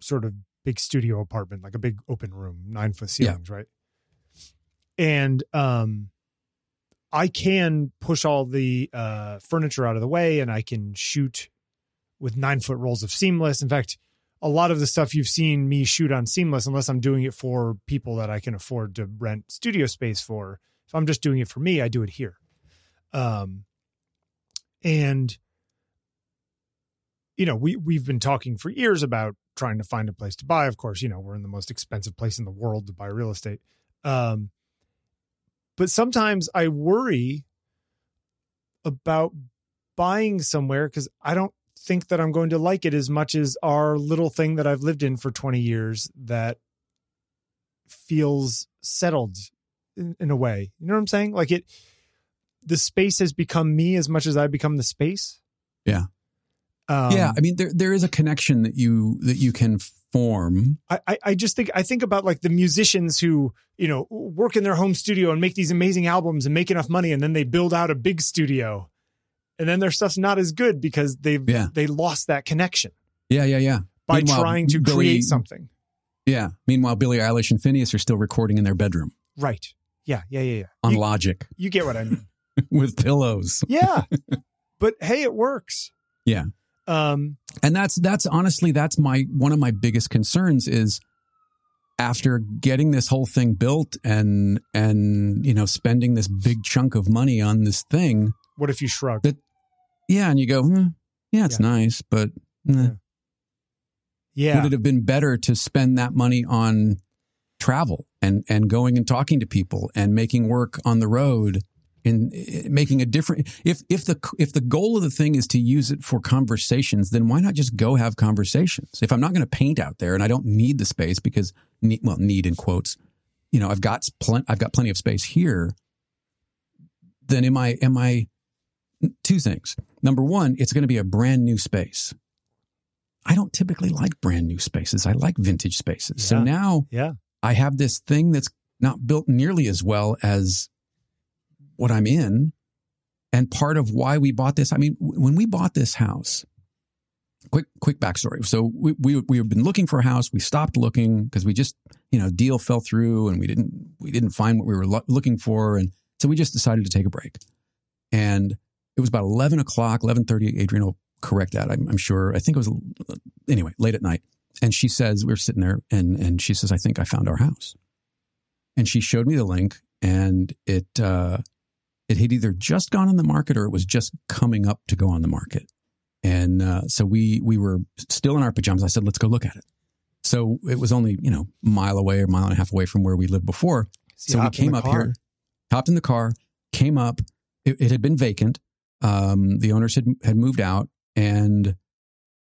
Speaker 2: sort of big studio apartment, like a big open room, nine foot
Speaker 1: Yeah.
Speaker 2: ceilings, right? And um, I can push all the uh, furniture out of the way and I can shoot with nine foot rolls of seamless. In fact, a lot of the stuff you've seen me shoot on seamless, unless I'm doing it for people that I can afford to rent studio space for, if I'm just doing it for me, I do it here. Um, and you know, we we've been talking for years about trying to find a place to buy. Of course, you know, we're in the most expensive place in the world to buy real estate. Um, but sometimes I worry about buying somewhere because I don't think that I'm going to like it as much as our little thing that I've lived in for 20 years that feels settled in, in a way. You know what I'm saying? Like it, the space has become me as much as I become the space.
Speaker 1: Yeah.
Speaker 2: Um,
Speaker 1: yeah, I mean there there is a connection that you that you can form.
Speaker 2: I, I- I just think I think about like the musicians who you know work in their home studio and make these amazing albums and make enough money and then they build out a big studio and then their stuff's not as good because they've
Speaker 1: Yeah.
Speaker 2: they lost that connection
Speaker 1: Yeah, yeah, yeah.
Speaker 2: by
Speaker 1: Meanwhile,
Speaker 2: trying to
Speaker 1: Billy-
Speaker 2: create something
Speaker 1: Yeah. Meanwhile, Billie Eilish and Finneas are still recording in their bedroom
Speaker 2: right yeah yeah yeah yeah
Speaker 1: on
Speaker 2: you,
Speaker 1: Logic
Speaker 2: you get what I mean [laughs]
Speaker 1: with pillows.
Speaker 2: yeah [laughs] but hey it works
Speaker 1: Yeah.
Speaker 2: um
Speaker 1: And that's that's honestly that's my one of my biggest concerns is after getting this whole thing built and and you know spending this big chunk of money on this thing.
Speaker 2: what if you shrug
Speaker 1: That- Yeah, and you go, hmm, yeah, it's
Speaker 2: Yeah.
Speaker 1: nice, but eh.
Speaker 2: yeah
Speaker 1: would it have been better to spend that money on travel and and going and talking to people and making work on the road and eh, making a different if if the if the goal of the thing is to use it for conversations then why not just go have conversations if i'm not going to paint out there and i don't need the space because need, well need in quotes you know i've got plen- i've got plenty of space here then am i am i two things number one it's going to be a brand new space I don't typically like brand new spaces. I like vintage spaces. So now
Speaker 2: yeah
Speaker 1: I have this thing that's not built nearly as well as what I'm in. And part of why we bought this, I mean, when we bought this house, quick quick backstory. So we we we have been looking for a house. We stopped looking because we just you know deal fell through and we didn't we didn't find what we were lo- looking for, and so we just decided to take a break. And it was about eleven o'clock, eleven thirty. Adrian will correct that. I'm, I'm sure. I think it was anyway late at night. And she says we were sitting there, and and she says, "I think I found our house." And she showed me the link, and it uh, it had either just gone on the market or it was just coming up to go on the market. And uh, so we we were still in our pajamas. I said, "Let's go look at it." So it was only you know a mile away or a mile and a half away from where we lived before.
Speaker 2: So,
Speaker 1: So we came up
Speaker 2: car.
Speaker 1: here, hopped in the car, came up. It, it had been vacant. Um, the owners had had moved out, and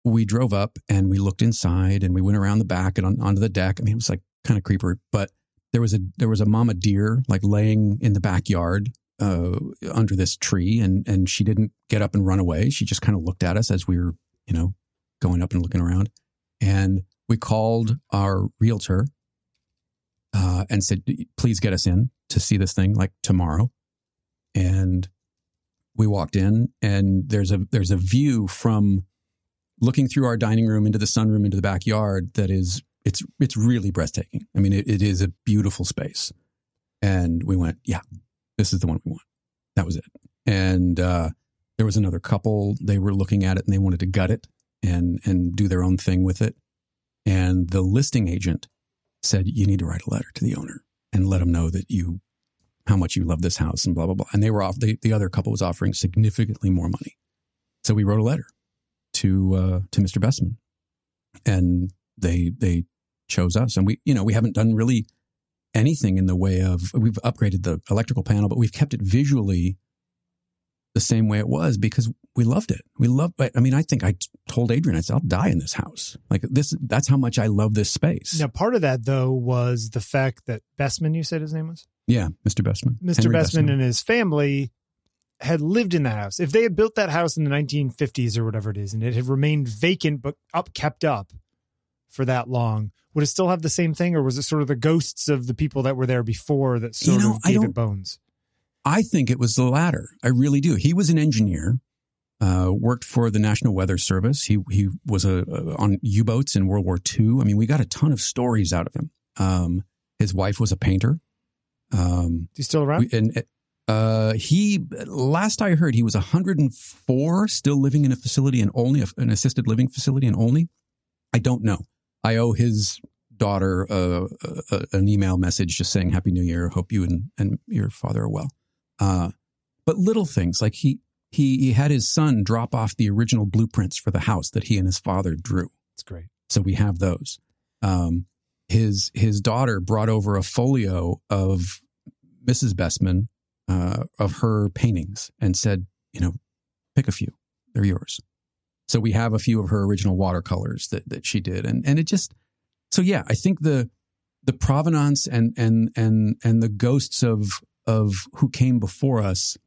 Speaker 1: we drove up and we looked inside and we went around the back and on, onto the deck. I mean, it was like kind of creeper, but there was a there was a mama deer like laying in the backyard uh, under this tree, and and she didn't get up and run away. She just kind of looked at us as we were, you know, going up and looking around. And we called our realtor uh, and said, "Please get us in to see this thing like tomorrow." And we walked in, and there's a there's a view from looking through our dining room into the sunroom into the backyard that is it's it's really breathtaking. I mean, it, it is a beautiful space. And we went, yeah, this is the one we want. That was it. And uh, there was another couple. They were looking at it and they wanted to gut it and and do their own thing with it. And the listing agent said, you need to write a letter to the owner and let him know that you how much you love this house and blah blah blah. And they were off. The, the other couple was offering significantly more money. So we wrote a letter to uh, to Mr. Bestman, and they they chose us. And we you know we haven't done really anything in the way of we've upgraded the electrical panel, but we've kept it visually the same way it was because we loved it. We love. I mean, I think I told Adrian, I said, "I'll die in this house." Like this. That's how much I love this space.
Speaker 2: Now, part of that though was the fact that Bestman, you said his name was
Speaker 1: Yeah, Mr. Bestman.
Speaker 2: Mr.
Speaker 1: Henry
Speaker 2: Bestman, and his family had lived in the house. If they had built that house in the 1950s or whatever it is, and it had remained vacant but up kept up for that long, would it still have the same thing, or was it sort of the ghosts of the people that were there before that sort
Speaker 1: You know,
Speaker 2: of
Speaker 1: I
Speaker 2: gave
Speaker 1: don't-
Speaker 2: it bones?
Speaker 1: I think it was the latter. I really do. He was an engineer, uh, worked for the National Weather Service. He he was a, a- on U boats in World War II. I mean, we got a ton of stories out of him. Um, his wife was a painter. Um,
Speaker 2: Is he still around?
Speaker 1: we, and uh, he last I heard he was 104, still living in a facility in Olney, an assisted living facility in Olney. I don't know. I owe his daughter uh, uh, an email message just saying Happy New Year. Hope you and, and your father are well. Uh, but little things like he he he had his son drop off the original blueprints for the house that he and his father drew.
Speaker 2: It's great.
Speaker 1: So we have those. Um, his his daughter brought over a folio of Mrs. Bestman uh, of her paintings and said, you know, pick a few. They're yours. So we have a few of her original watercolors that that she did, and and it just so yeah, I think the the provenance and and and and the ghosts of of who came before us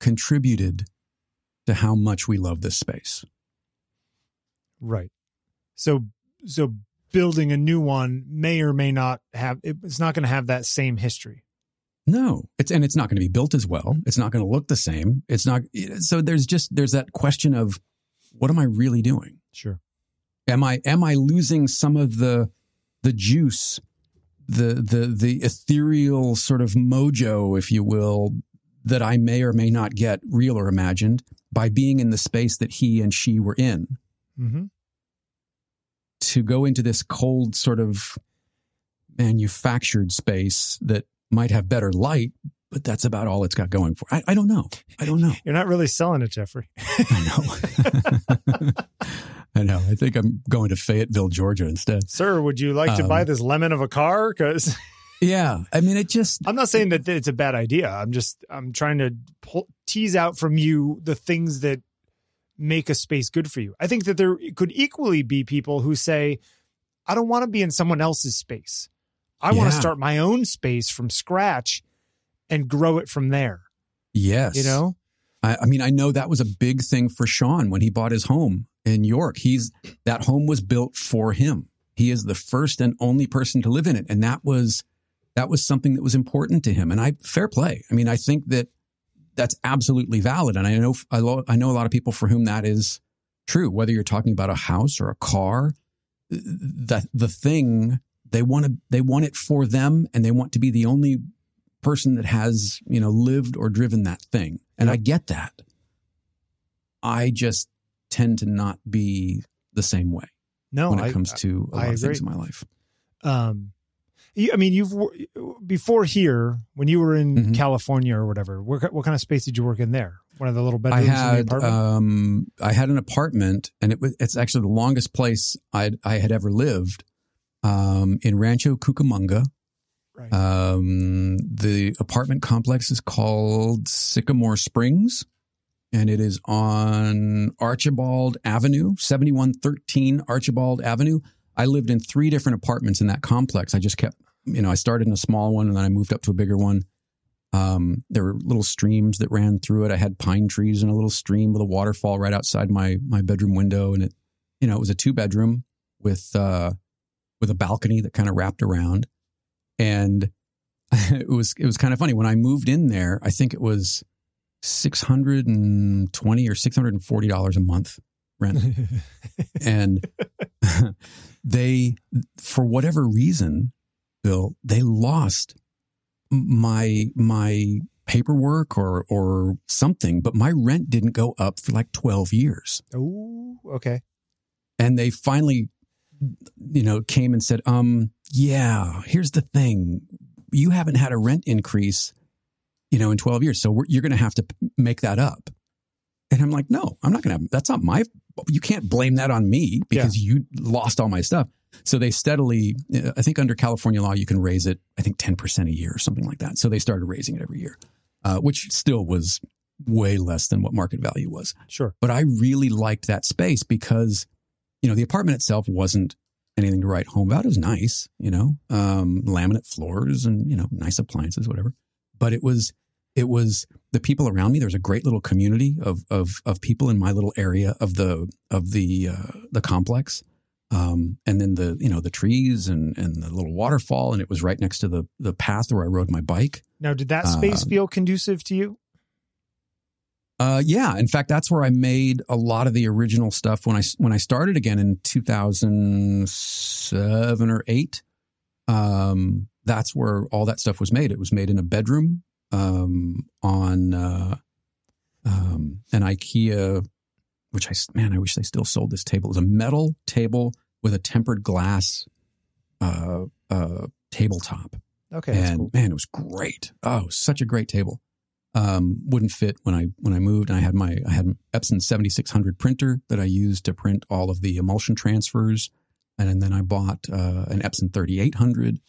Speaker 1: contributed to how much we love this space.
Speaker 2: Right. So so building a new one may or may not have it's not going to have that same history.
Speaker 1: No, it's and it's not going to be built as well. It's not going to look the same. It's not. So there's just there's that question of what am I really doing?
Speaker 2: Sure.
Speaker 1: Am I am I losing some of the the juice, the the the ethereal sort of mojo, if you will, that I may or may not get, real or imagined, by being in the space that he and she were in?
Speaker 2: Mm-hmm.
Speaker 1: to go into this cold sort of manufactured space that might have better light, but that's about all it's got going for. I, I don't know. I don't know.
Speaker 2: You're not really selling it, Jeffery. [laughs]
Speaker 1: I know. [laughs] [laughs] [laughs] I know. I think I'm going to Fayetteville, Georgia instead.
Speaker 2: Sir, would you like to
Speaker 1: Um,
Speaker 2: buy this lemon of a car? Because [laughs]
Speaker 1: Yeah. I mean, it just,
Speaker 2: I'm not saying that it's a bad idea. I'm just I'm trying to pull, tease out from you the things that make a space good for you. I think that there could equally be people who say, I don't want to be in someone else's space. I want to start my own space from scratch and grow it from there.
Speaker 1: yes.
Speaker 2: You know?
Speaker 1: I, I mean, I know that was a big thing for Sean when he bought his home in York. He's that home was built for him. He is the first and only person to live in it, and that was that was something that was important to him. And I fair play. I mean, I think that that's absolutely valid, and I know I, lo- I know a lot of people for whom that is true. Whether you're talking about a house or a car, the the thing they want to they want it for them, and they want to be the only person that has you know lived or driven that thing. And I get that. I just tend to not be the same way
Speaker 2: No,
Speaker 1: when it
Speaker 2: I,
Speaker 1: comes to a
Speaker 2: I
Speaker 1: lot of things in my life.
Speaker 2: um, I mean, you've before here when you were in
Speaker 1: Mhm.
Speaker 2: California or whatever. What, what kind of space did you work in there? One of the little
Speaker 1: I
Speaker 2: bedrooms in the
Speaker 1: had
Speaker 2: apartment.
Speaker 1: um I had an apartment and it was it's actually the longest place I I had ever lived um in Rancho Cucamonga.
Speaker 2: right.
Speaker 1: Um the apartment complex is called Sycamore Springs and it is on Archibald Avenue, 7113 Archibald Avenue. I lived in three different apartments in that complex. I just kept, you know, I started in a small one and then I moved up to a bigger one. Um, there were little streams that ran through it. I had pine trees and a little stream with a waterfall right outside my my bedroom window, and it, you know, it was a two bedroom with uh, with a balcony that kind of wrapped around, and [laughs] it was it was kind of funny when I moved in there. I think it was six hundred and twenty or six hundred and forty dollars a month rent, [laughs] and they for whatever reason, Bill, they lost my my paperwork or or something, but my rent didn't go up for like 12 years.
Speaker 2: oh, okay.
Speaker 1: And they finally you know came and said, "Um, yeah, here's the thing. You haven't had a rent increase, you know, in 12 years. So you're going to have to make that up." And I'm like, "No, I'm not going to. That's not my you can't blame that on me because you lost all my stuff." So they steadily, uh, I think under California law, you can raise it, I think 10% a year or something like that. So they started raising it every year, uh, which still was way less than what market value was.
Speaker 2: Sure.
Speaker 1: But I really liked that space because, you know, the apartment itself wasn't anything to write home about. It was nice, you know, um, laminate floors and, you know, nice appliances, whatever. But it was, it was the people around me. There was a great little community of, of, of people in my little area of the, of the, uh, the complex. Um, and then the, you know, the trees and, and the little waterfall. And it was right next to the, the path where I rode my bike.
Speaker 2: Now, did that space
Speaker 1: Uh,
Speaker 2: feel conducive to you?
Speaker 1: Uh, yeah. In fact, that's where I made a lot of the original stuff when I when I started again in 2007 or eight. Um, that's where all that stuff was made. It was made in a bedroom um, on uh, um, an IKEA, which I man, I wish they still sold this table. It was a metal table with a tempered glass uh, uh, tabletop
Speaker 2: Okay,
Speaker 1: and
Speaker 2: cool.
Speaker 1: man, it was great. Oh, such a great table. Um, wouldn't fit when I when I moved. And I had my I had an Epson seventy six hundred printer that I used to print all of the emulsion transfers, and then I bought uh, an Epson thirty eight hundred,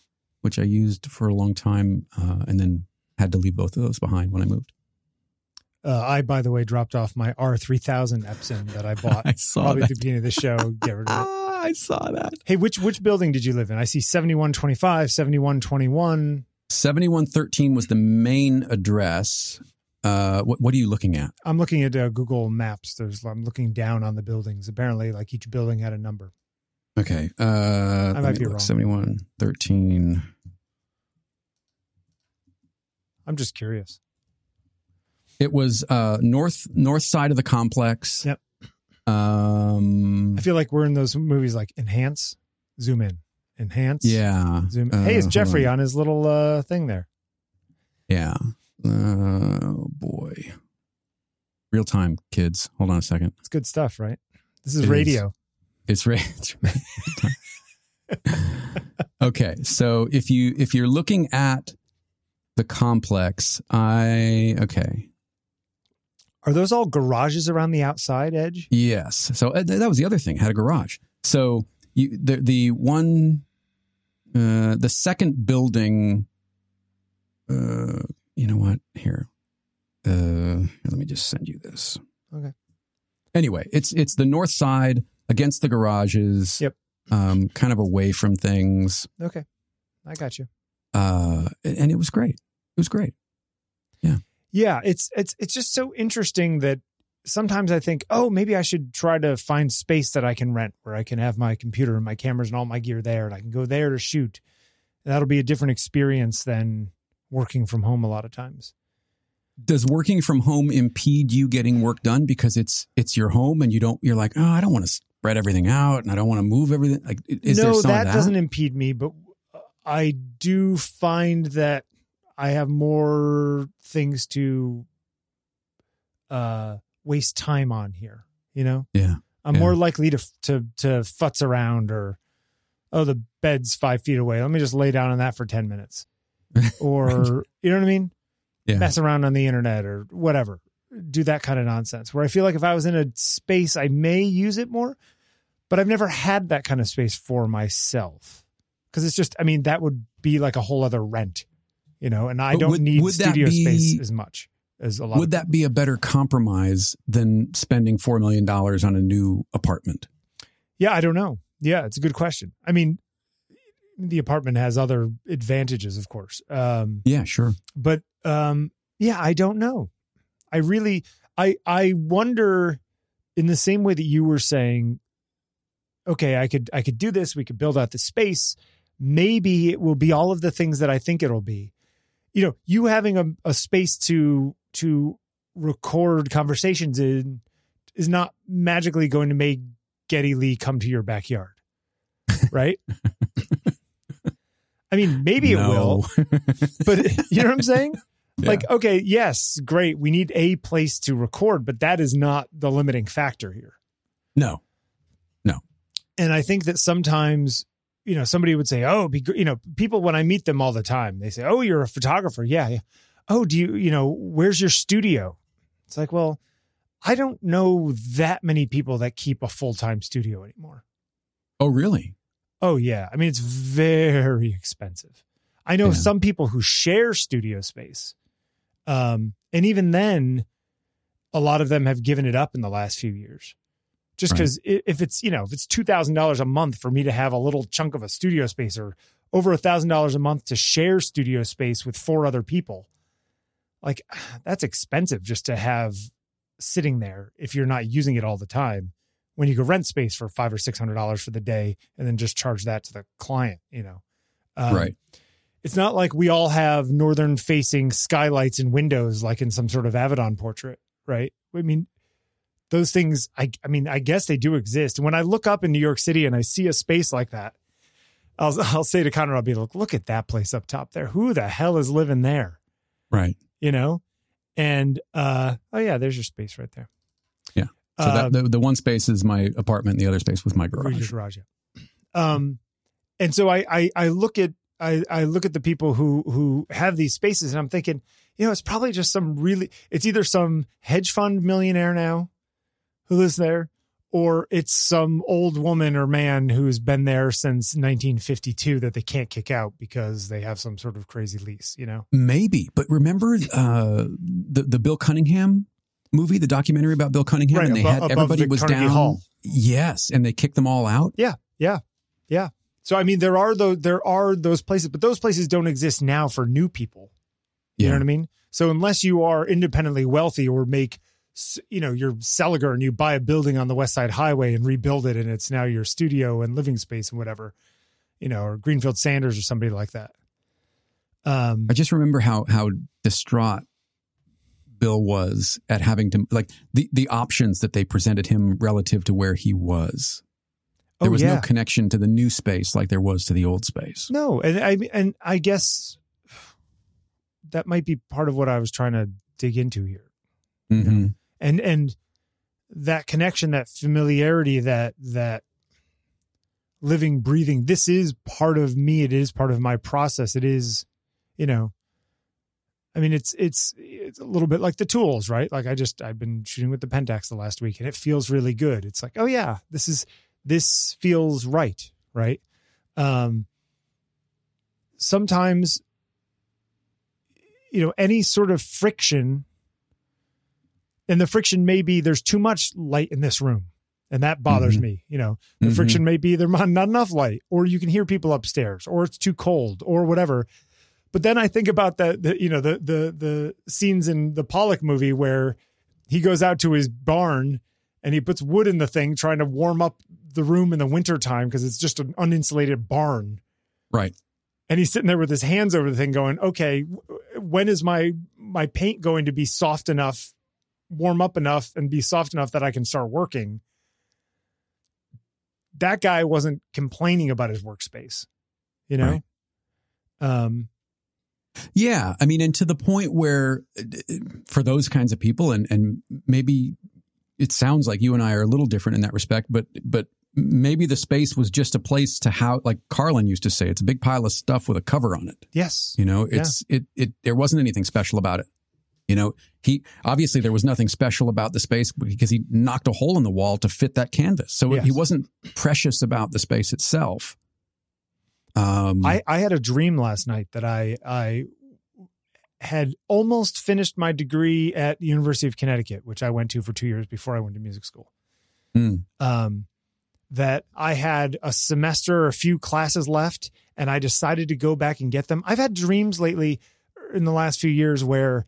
Speaker 1: which I used for a long time, uh, and then had to leave both of those behind when I moved.
Speaker 2: Uh, I, by the way, dropped off my R3000 Epson that I [laughs] bought
Speaker 1: I saw
Speaker 2: probably at the beginning of the show. Get rid of it. [laughs]
Speaker 1: Ah, I saw that.
Speaker 2: Hey, which which building did you live in? I see 7125, 7121.
Speaker 1: 7113 was the main address. Uh, what, what are you looking at?
Speaker 2: I'm looking at uh, Google Maps. There's I'm looking down on the buildings. Apparently, like each building had a number.
Speaker 1: Okay. Uh, let
Speaker 2: might be
Speaker 1: look.
Speaker 2: wrong.
Speaker 1: 7113.
Speaker 2: I'm just curious.
Speaker 1: It was uh, north north side of the complex.
Speaker 2: Yep.
Speaker 1: Um,
Speaker 2: I feel like we're in those movies like Enhance, Zoom in, Enhance.
Speaker 1: yeah.
Speaker 2: Zoom.
Speaker 1: Uh,
Speaker 2: hey, it's Jeffery
Speaker 1: on.
Speaker 2: on his little uh, thing there.
Speaker 1: Yeah. Oh boy. Real time, kids. Hold on a second.
Speaker 2: It's good stuff, right? This is
Speaker 1: It is.
Speaker 2: radio.
Speaker 1: It's radio. [laughs] [laughs] okay, so if you if you're looking at the complex, I okay.
Speaker 2: Are those all garages around the outside edge?
Speaker 1: Yes. So uh, th- that was the other thing. Had a garage. So you the the one uh the second building uh you know what? Here. Uh let me just send you this.
Speaker 2: Okay.
Speaker 1: Anyway, it's it's the north side against the garages.
Speaker 2: Yep.
Speaker 1: Um kind of away from things.
Speaker 2: Okay, I got you.
Speaker 1: Uh and it was great. It was great.
Speaker 2: Yeah, Yeah. it's it's it's just so interesting that sometimes I think, oh, maybe I should try to find space that I can rent where I can have my computer and my cameras and all my gear there, and I can go there to shoot. That'll be a different experience than working from home a lot of times.
Speaker 1: does working from home impede you getting work done because it's it's your home and you don't you're like oh I don't want to spread everything out and I don't want to move everything like is
Speaker 2: no
Speaker 1: there some
Speaker 2: that,
Speaker 1: that
Speaker 2: doesn't impede me but i do find that i have more things to uh waste time on here you know?
Speaker 1: Yeah
Speaker 2: i'm
Speaker 1: Yeah.
Speaker 2: more likely to to to futz around or oh the bed's five feet away. Let me just lay down on that for 10 minutes. [laughs] Or you know what i mean?
Speaker 1: Yeah.
Speaker 2: Mess around on the internet or whatever. Do that kind of nonsense where i feel like if i was in a space i may use it more but i've never had that kind of space for myself because it's just i mean that would be like a whole other rent you know and i
Speaker 1: But
Speaker 2: don't
Speaker 1: would-
Speaker 2: need
Speaker 1: would
Speaker 2: studio space
Speaker 1: be-
Speaker 2: as much as a lot
Speaker 1: would that be a better compromise than spending 4 million dollars on a new apartment?
Speaker 2: Yeah i don't know. Yeah it's a good question. I mean the apartment has other advantages of course um
Speaker 1: yeah sure.
Speaker 2: but um yeah i don't know. I really i i wonder in the same way that you were saying okay i could i could do this we could build out the space maybe it will be all of the things that i think it'll be you know you having a, a space to to record conversations in is not magically going to make geddy lee come to your backyard [laughs] right i mean maybe it will but [laughs] you know what I'm saying?
Speaker 1: Yeah.
Speaker 2: Like, okay, yes, great. We need a place to record, but that is not the limiting factor here.
Speaker 1: No.
Speaker 2: No And I think that sometimes, you know, somebody would say, "Oh, be, you know, people when I meet them all the time, they say, "Oh, you're a photographer." Yeah, yeah. Oh, do you, you know, where's your studio? It's like, well, I don't know that many people that keep a full-time studio anymore.
Speaker 1: oh really
Speaker 2: Oh yeah, I mean it's very expensive. I know
Speaker 1: Yeah.
Speaker 2: some people who share studio space, um, and even then, a lot of them have given it up in the last few years. Just
Speaker 1: Right.
Speaker 2: because if it's you know if it's two thousand dollars a month for me to have a little chunk of a studio space, or over a thousand dollars a month to share studio space with four other people, like [sighs] that's expensive just to have sitting there if you're not using it all the time when you could rent space for five or six hundred dollars for the day and then just charge that to the client you know? Um,
Speaker 1: right.
Speaker 2: it's not like we all have northern facing skylights and windows like in some sort of avedon portrait right? I mean those things i i mean i guess they do exist. When i look up in new york city and i see a space like that i'll [laughs] i'll say to connor i'll be like look at that place up top there. Who the hell is living there?
Speaker 1: Right.
Speaker 2: You know? And uh oh yeah there's your space right there.
Speaker 1: Yeah. so
Speaker 2: Um,
Speaker 1: that the, the one space is my apartment the other space was my garage.
Speaker 2: Your
Speaker 1: garage
Speaker 2: garage, yeah. Um, and so I, I, I look at, I, I look at the people who, who have these spaces and I'm thinking, you know, it's probably just some really, it's either some hedge fund millionaire now who lives there, or it's some old woman or man who's been there since 1952 that they can't kick out because they have some sort of crazy lease, you know?
Speaker 1: maybe but remember uh the the bill cunningham movie the documentary about bill cunningham
Speaker 2: Right,
Speaker 1: and they
Speaker 2: abo-
Speaker 1: had
Speaker 2: above
Speaker 1: everybody
Speaker 2: the
Speaker 1: was
Speaker 2: Carnegie
Speaker 1: down
Speaker 2: Hall.
Speaker 1: yes and they kicked them all out
Speaker 2: Yeah. Yeah. Yeah. So, I mean, there are those, there are those places, but those places don't exist now for new people. You know what I mean? So unless you are independently wealthy or make, you know, you're Seliger and you buy a building on the West Side Highway and rebuild it, and it's now your studio and living space and whatever, you know, or Greenfield Sanders or somebody like that. Um,
Speaker 1: I just remember how how distraught Bill was at having to like the the options that they presented him relative to where he was. There
Speaker 2: oh
Speaker 1: was
Speaker 2: yeah,
Speaker 1: no connection to the new space like there was to the old space.
Speaker 2: no, and I and I guess that might be part of what I was trying to dig into here.
Speaker 1: hmm
Speaker 2: and and that connection that familiarity that that living breathing this is part of me. It is part of my process. It is you know i mean it's it's it's a little bit like the tools right? Like i just i've been shooting with the pentax the last week and it feels really good. It's like oh yeah this is this feels right right? Um sometimes you know any sort of friction and the friction may be there's too much light in this room and that bothers
Speaker 1: Mhm.
Speaker 2: me you know the
Speaker 1: Mhm.
Speaker 2: friction may be there's not not enough light or you can hear people upstairs or it's too cold or whatever but then i think about the, the you know the the the scenes in the pollock movie where he goes out to his barn and he puts wood in the thing trying to warm up the room in the wintertime because it's just an uninsulated barn
Speaker 1: Right.
Speaker 2: and he's sitting there with his hands over the thing going okay when is my my paint going to be soft enough, warm up enough, and be soft enough that I can start working. That guy wasn't complaining about his workspace, you know.
Speaker 1: Right.
Speaker 2: Um,
Speaker 1: Yeah, I mean, and to the point where for those kinds of people, and and maybe it sounds like you and I are a little different in that respect, but but maybe the space was just a place to how, like Carlin used to say, it's a big pile of stuff with a cover on it.
Speaker 2: yes,
Speaker 1: You know, it's it it there wasn't anything special about it. You know, he obviously there was nothing special about the space because he knocked a hole in the wall to fit that canvas. So
Speaker 2: Yes.
Speaker 1: he wasn't precious about the space itself. Um,
Speaker 2: I, I had a dream last night that I I had almost finished my degree at the University of Connecticut, which I went to for two years before I went to music school.
Speaker 1: Hmm.
Speaker 2: Um, that I had a semester or a few classes left, and I decided to go back and get them. I've had dreams lately in the last few years where,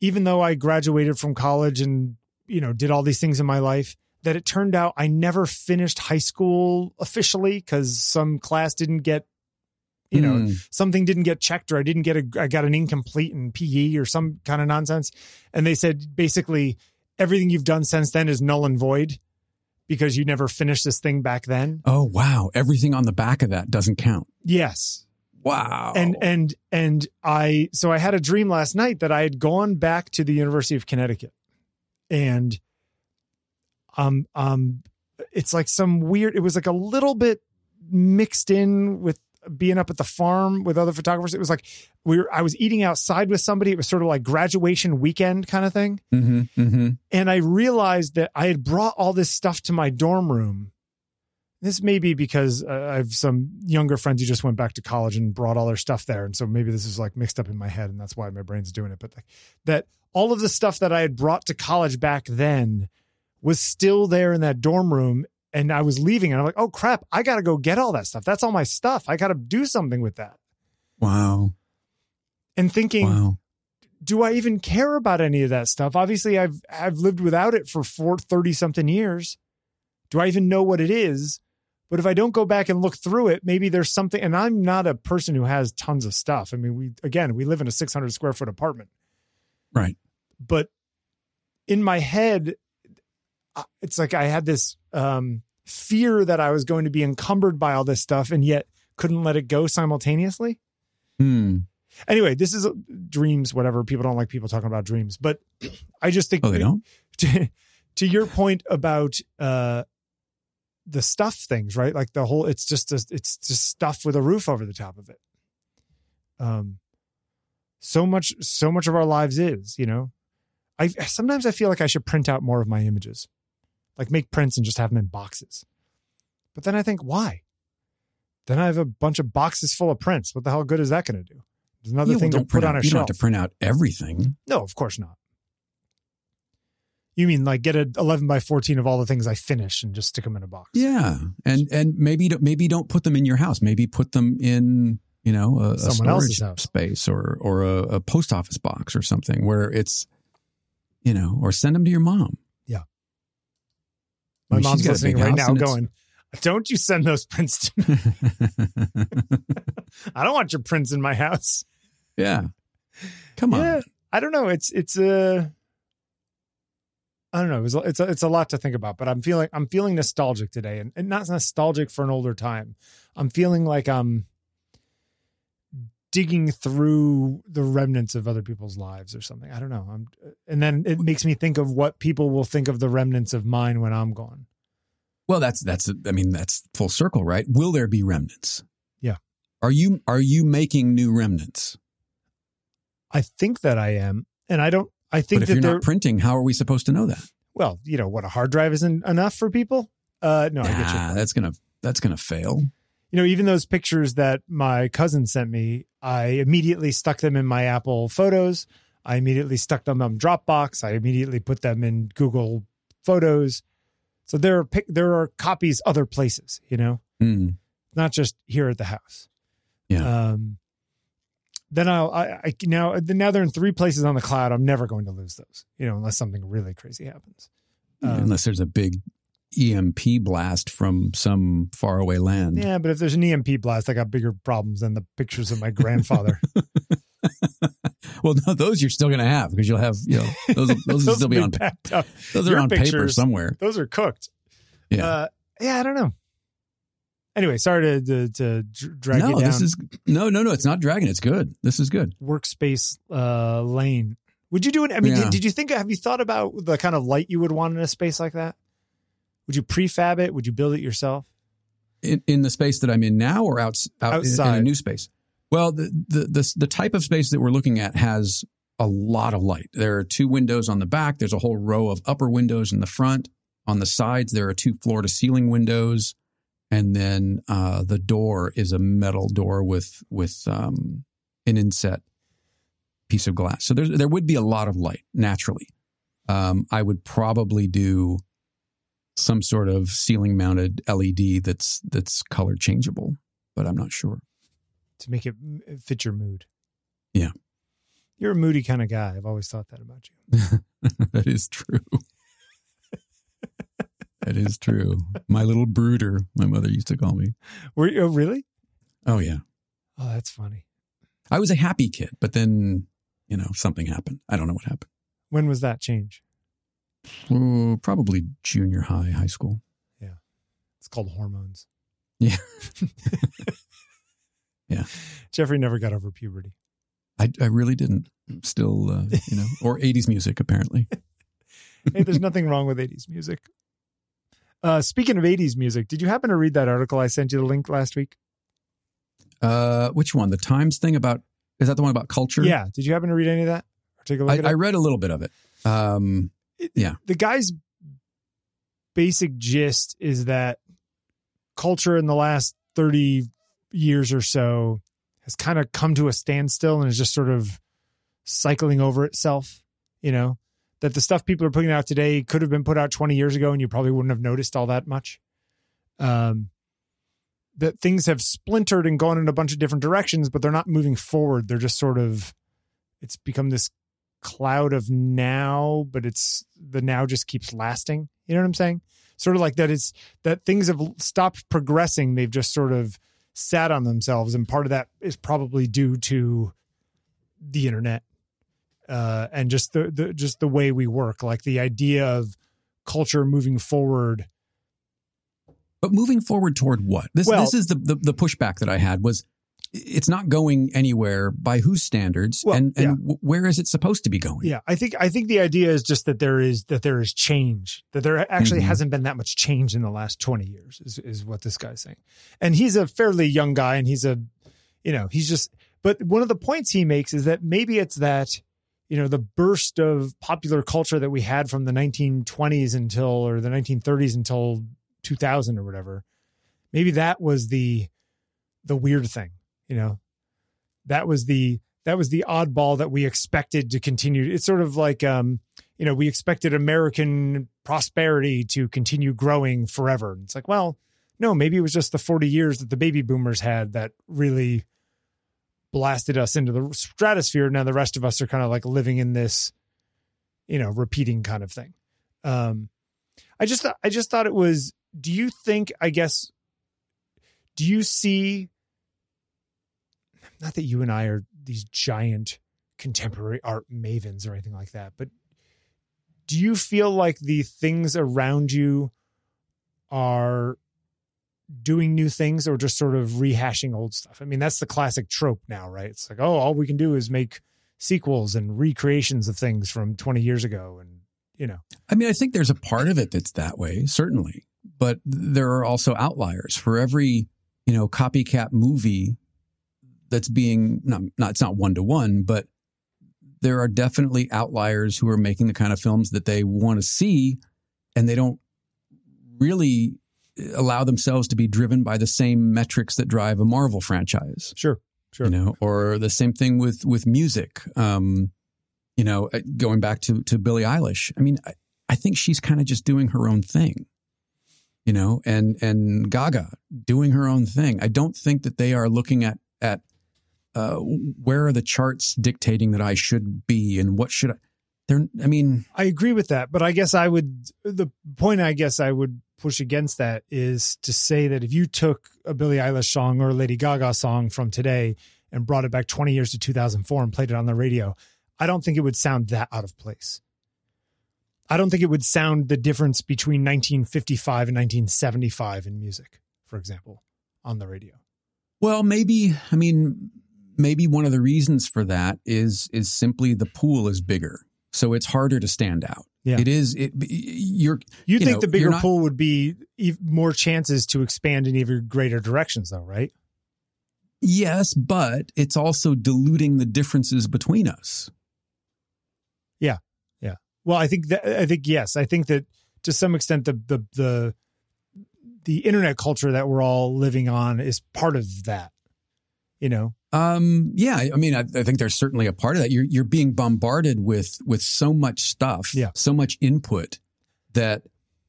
Speaker 2: even though I graduated from college and you know did all these things in my life, that it turned out I never finished high school officially because some class didn't get you know
Speaker 1: hmm.
Speaker 2: something didn't get checked or I didn't get a I got an incomplete in PE or some kind of nonsense. And they said basically everything you've done since then is null and void because you never finished this thing back then.
Speaker 1: Oh wow! Everything on the back of that doesn't count.
Speaker 2: Yes.
Speaker 1: Wow.
Speaker 2: And and and I so I had a dream last night that I had gone back to the University of Connecticut. And um um it's like some weird it was like a little bit mixed in with being up at the farm with other photographers. It was like we were I was eating outside with somebody. It was sort of like graduation weekend kind of thing.
Speaker 1: hmm hmm
Speaker 2: And I realized that I had brought all this stuff to my dorm room. This may be because uh, I have some younger friends who just went back to college and brought all their stuff there. And so maybe this is like mixed up in my head and that's why my brain's doing it. But like, that all of the stuff that I had brought to college back then was still there in that dorm room. And I was leaving and I'm like, oh crap, I got to go get all that stuff. That's all my stuff. I got to do something with that.
Speaker 1: Wow.
Speaker 2: And thinking,
Speaker 1: Wow.
Speaker 2: do I even care about any of that stuff? Obviously, I've I've lived without it for four, 30 something years. Do I even know what it is? But if I don't go back and look through it, maybe there's something. And I'm not a person who has tons of stuff. I mean, we again, we live in a 600 square foot apartment,
Speaker 1: Right.
Speaker 2: but in my head, it's like I had this um, fear that I was going to be encumbered by all this stuff, and yet couldn't let it go simultaneously
Speaker 1: Hmm.
Speaker 2: anyway, this is dreams, whatever. People don't like people talking about dreams, but [clears throat] I just think
Speaker 1: Oh, they don't. [laughs]
Speaker 2: to, to your point about uh, the stuff things, right? Like the whole, it's just, a, it's just stuff with a roof over the top of it. Um, so much, so much of our lives is, you know, I sometimes I feel like I should print out more of my images, like make prints and just have them in boxes. But then I think, why? Then I have a bunch of boxes full of prints. What the hell good is that going to do? There's another
Speaker 1: Yeah, well,
Speaker 2: thing to put
Speaker 1: print
Speaker 2: on
Speaker 1: out,
Speaker 2: a
Speaker 1: you
Speaker 2: shelf.
Speaker 1: don't have to print out everything.
Speaker 2: No, of course not. You mean like get a 11 by 14 of all the things I finish and just stick them in a box?
Speaker 1: Yeah, and and maybe don't- maybe don't put them in your house. Maybe put them in you know a, a storage space or or a, a post office box or something where it's you know or send them to your mom.
Speaker 2: Yeah.
Speaker 1: I
Speaker 2: My
Speaker 1: mean, she's
Speaker 2: mom's listening right now going, don't you send those prints to me. [laughs] I don't want your prints in my house.
Speaker 1: yeah, come on.
Speaker 2: Yeah. I don't know. It's, it's a, I don't know. It's a, it's a, it's a lot to think about, but I'm feeling, I'm feeling nostalgic today and, and not nostalgic for an older time. I'm feeling like I'm digging through the remnants of other people's lives or something. I don't know. I'm, and then it makes me think of what people will think of the remnants of mine when I'm gone.
Speaker 1: Well, that's that's I mean that's full circle, right? Will there be remnants?
Speaker 2: Yeah.
Speaker 1: Are you are you making new remnants?
Speaker 2: I think that I am, and I don't. I think
Speaker 1: But if
Speaker 2: that
Speaker 1: you're
Speaker 2: they're
Speaker 1: not printing, how are we supposed to know that?
Speaker 2: well. You know what? A hard drive isn't enough for people. Uh, no, I get you.
Speaker 1: That's gonna that's gonna fail.
Speaker 2: You know, even those pictures that my cousin sent me, I immediately stuck them in my Apple Photos. I immediately stuck them on Dropbox. I immediately put them in Google Photos. So there are there are copies other places. You know,
Speaker 1: Hmm.
Speaker 2: not just here at the house.
Speaker 1: Yeah.
Speaker 2: Um, then I'll I, I now now they're in three places on the cloud. I'm never going to lose those. You know, unless something really crazy happens. Um,
Speaker 1: Unless there's a big EMP blast from some faraway land.
Speaker 2: Yeah, but if there's an EMP blast, I got bigger problems than the pictures of my grandfather. [laughs]
Speaker 1: well, no, those you're still going to have because you'll have, you know, those, [laughs] those, will still be on,
Speaker 2: packed up.
Speaker 1: those are
Speaker 2: Your
Speaker 1: on paper somewhere.
Speaker 2: Those are cooked.
Speaker 1: Yeah.
Speaker 2: Uh, yeah, I don't know. Anyway, sorry to to, to drag
Speaker 1: no,
Speaker 2: you down
Speaker 1: this is, no, no, no, it's not dragging. It's good. This is good.
Speaker 2: workspace uh, lane. Would you do it? I mean,
Speaker 1: Yeah.
Speaker 2: did, did you think? Have you thought about the kind of light you would want in a space like that? Would you prefab it? Would you build it yourself?
Speaker 1: in, in the space that I'm in now or outs, out in- in, a new space? Well, the, the the the type of space that we're looking at has a lot of light. There are two windows on the back. There's a whole row of upper windows in the front. On the sides, there are two floor to ceiling windows, and then uh, the door is a metal door with with um, an inset piece of glass. So there's there would be a lot of light naturally. Um, I would probably do some sort of ceiling mounted LED that's that's color changeable, but I'm not sure.
Speaker 2: to make it fit your mood.
Speaker 1: Yeah.
Speaker 2: You're a moody kind of guy. I've always thought that about you. [laughs]
Speaker 1: that is true. That is true. My little brooder, my mother used to call me.
Speaker 2: Were you, oh, really?
Speaker 1: Oh yeah.
Speaker 2: Oh, that's funny.
Speaker 1: I was a happy kid, but then, you know, something happened. I don't know what happened.
Speaker 2: When was that change?
Speaker 1: Oh, probably junior high, high school. Yeah.
Speaker 2: It's called hormones.
Speaker 1: Yeah. [laughs] Yeah.
Speaker 2: Jeffery never got over puberty.
Speaker 1: I, I really didn't. Still, uh, you know, or 80s music, apparently. [laughs]
Speaker 2: Hey, there's nothing wrong with 80s music. Uh, speaking of 80s music, did you happen to read that article I sent you the link last week?
Speaker 1: Uh, which one? The Times thing about, is that the one about culture?
Speaker 2: Yeah. Did you happen to read any of that? Or take a look
Speaker 1: I, I read a little bit of it. Um, yeah.
Speaker 2: The guy's basic gist is that culture in the last 30 years or so has kind of come to a standstill and is just sort of cycling over itself, you know? That the stuff people are putting out today could have been put out 20 years ago and you probably wouldn't have noticed all that much. Um, that things have splintered and gone in a bunch of different directions, but they're not moving forward. They're just sort of, it's become this cloud of now, but it's the now just keeps lasting. You know what I'm saying? Sort of like that it's that things have stopped progressing. They've just sort of sat on themselves. And part of that is probably due to the internet uh, and just the, the just the way we work. Like the idea of culture moving forward.
Speaker 1: But moving forward toward what? This
Speaker 2: Well-
Speaker 1: this is the, the the pushback that I had was it's not going anywhere by whose standards
Speaker 2: Well,
Speaker 1: and and
Speaker 2: yeah.
Speaker 1: w- where is it supposed to be going?
Speaker 2: Yeah, I think I think the idea is just that there is that there is change. That there actually
Speaker 1: Mhm.
Speaker 2: hasn't been that much change in the last 20 years is is what this guy's saying. And he's a fairly young guy and he's a you know, he's just but one of the points he makes is that maybe it's that you know, the burst of popular culture that we had from the 1920s until or the 1930s until 2000 or whatever. Maybe that was the the weird thing, you know. That was the that was the oddball that we expected to continue. It's sort of like, um, you know, we expected American prosperity to continue growing forever. It's like, well, no, maybe it was just the 40 years that the baby boomers had that really blasted us into the stratosphere. Now the rest of us are kind of like living in this, you know, repeating kind of thing. Um, I just, thought- I just thought it was, do you think, I guess, do you see not that you and I are these giant contemporary art mavens or anything like that, but do you feel like the things around you are doing new things or just sort of rehashing old stuff? I mean, that's the classic trope now, right? It's like, oh, all we can do is make sequels and recreations of things from 20 years ago. And, you know,
Speaker 1: I mean, I think there's a part of it that's that way, certainly. But there are also outliers. For every, you know, copycat movie that's being not not it's not one to one, but there are definitely outliers who are making the kind of films that they want to see and they don't really allow themselves to be driven by the same metrics that drive a Marvel franchise.
Speaker 2: Sure, sure.
Speaker 1: you know or the same thing with with music. Um you know uh, going back to to billie eilish i mean i, I think she's kind of just doing her own thing you know and and gaga doing her own thing. I don't think that they are looking at at uh where are the charts dictating that i should be and what should i they're i mean
Speaker 2: I agree with that, but I guess I would the point I guess I would push against that is to say that if you took a Billie Eilish song or a Lady Gaga song from today and brought it back 20 years to 2004 and played it on the radio, I don't think it would sound that out of place. I don't think it would sound the difference between 1955 and 1975 in music, for example, on the radio.
Speaker 1: Well, maybe I mean maybe one of the reasons for that is is simply the pool is bigger, so it's harder to stand out.
Speaker 2: Yeah.
Speaker 1: It is. It you're
Speaker 2: You, think
Speaker 1: know,
Speaker 2: the bigger
Speaker 1: not-
Speaker 2: pool would be more chances to expand in even greater directions, though, right?
Speaker 1: yes, but it's also diluting the differences between us. Yeah, yeah.
Speaker 2: Well, I think that I think yes, I think that to some extent the the the the internet culture that we're all living on is part of that. You know,
Speaker 1: Um, yeah, I mean, I, I think there's certainly a part of that. You're you're being bombarded with with so much stuff,
Speaker 2: Yeah.
Speaker 1: so much input that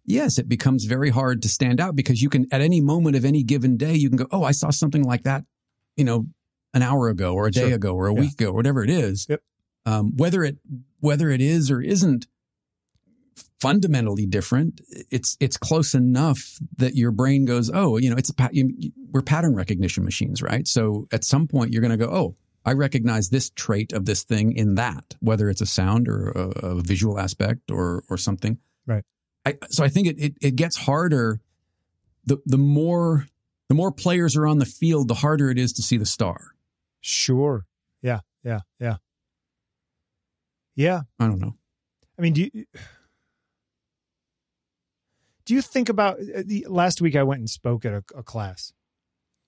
Speaker 1: yes, it becomes very hard to stand out because you can at any moment of any given day you can go, oh, I saw something like that, you know, an hour ago or a day
Speaker 2: Sure.
Speaker 1: ago or a
Speaker 2: Yeah.
Speaker 1: week ago, whatever it is.
Speaker 2: Yep.
Speaker 1: Um, whether it whether it is or isn't fundamentally different, it's it's close enough that your brain goes, oh, you know, it's a you- we're pattern recognition machines, right? So at some point you're going to go, oh, I recognize this trait of this thing in that, whether it's a sound or a, a visual aspect or or something.
Speaker 2: Right.
Speaker 1: I, so I think it, it it gets harder. The the more the more players are on the field, the harder it is to see the star.
Speaker 2: sure, yeah, yeah, yeah, yeah.
Speaker 1: I don't know.
Speaker 2: I mean, do you do you think about uh, the last week? I went and spoke at a, a class.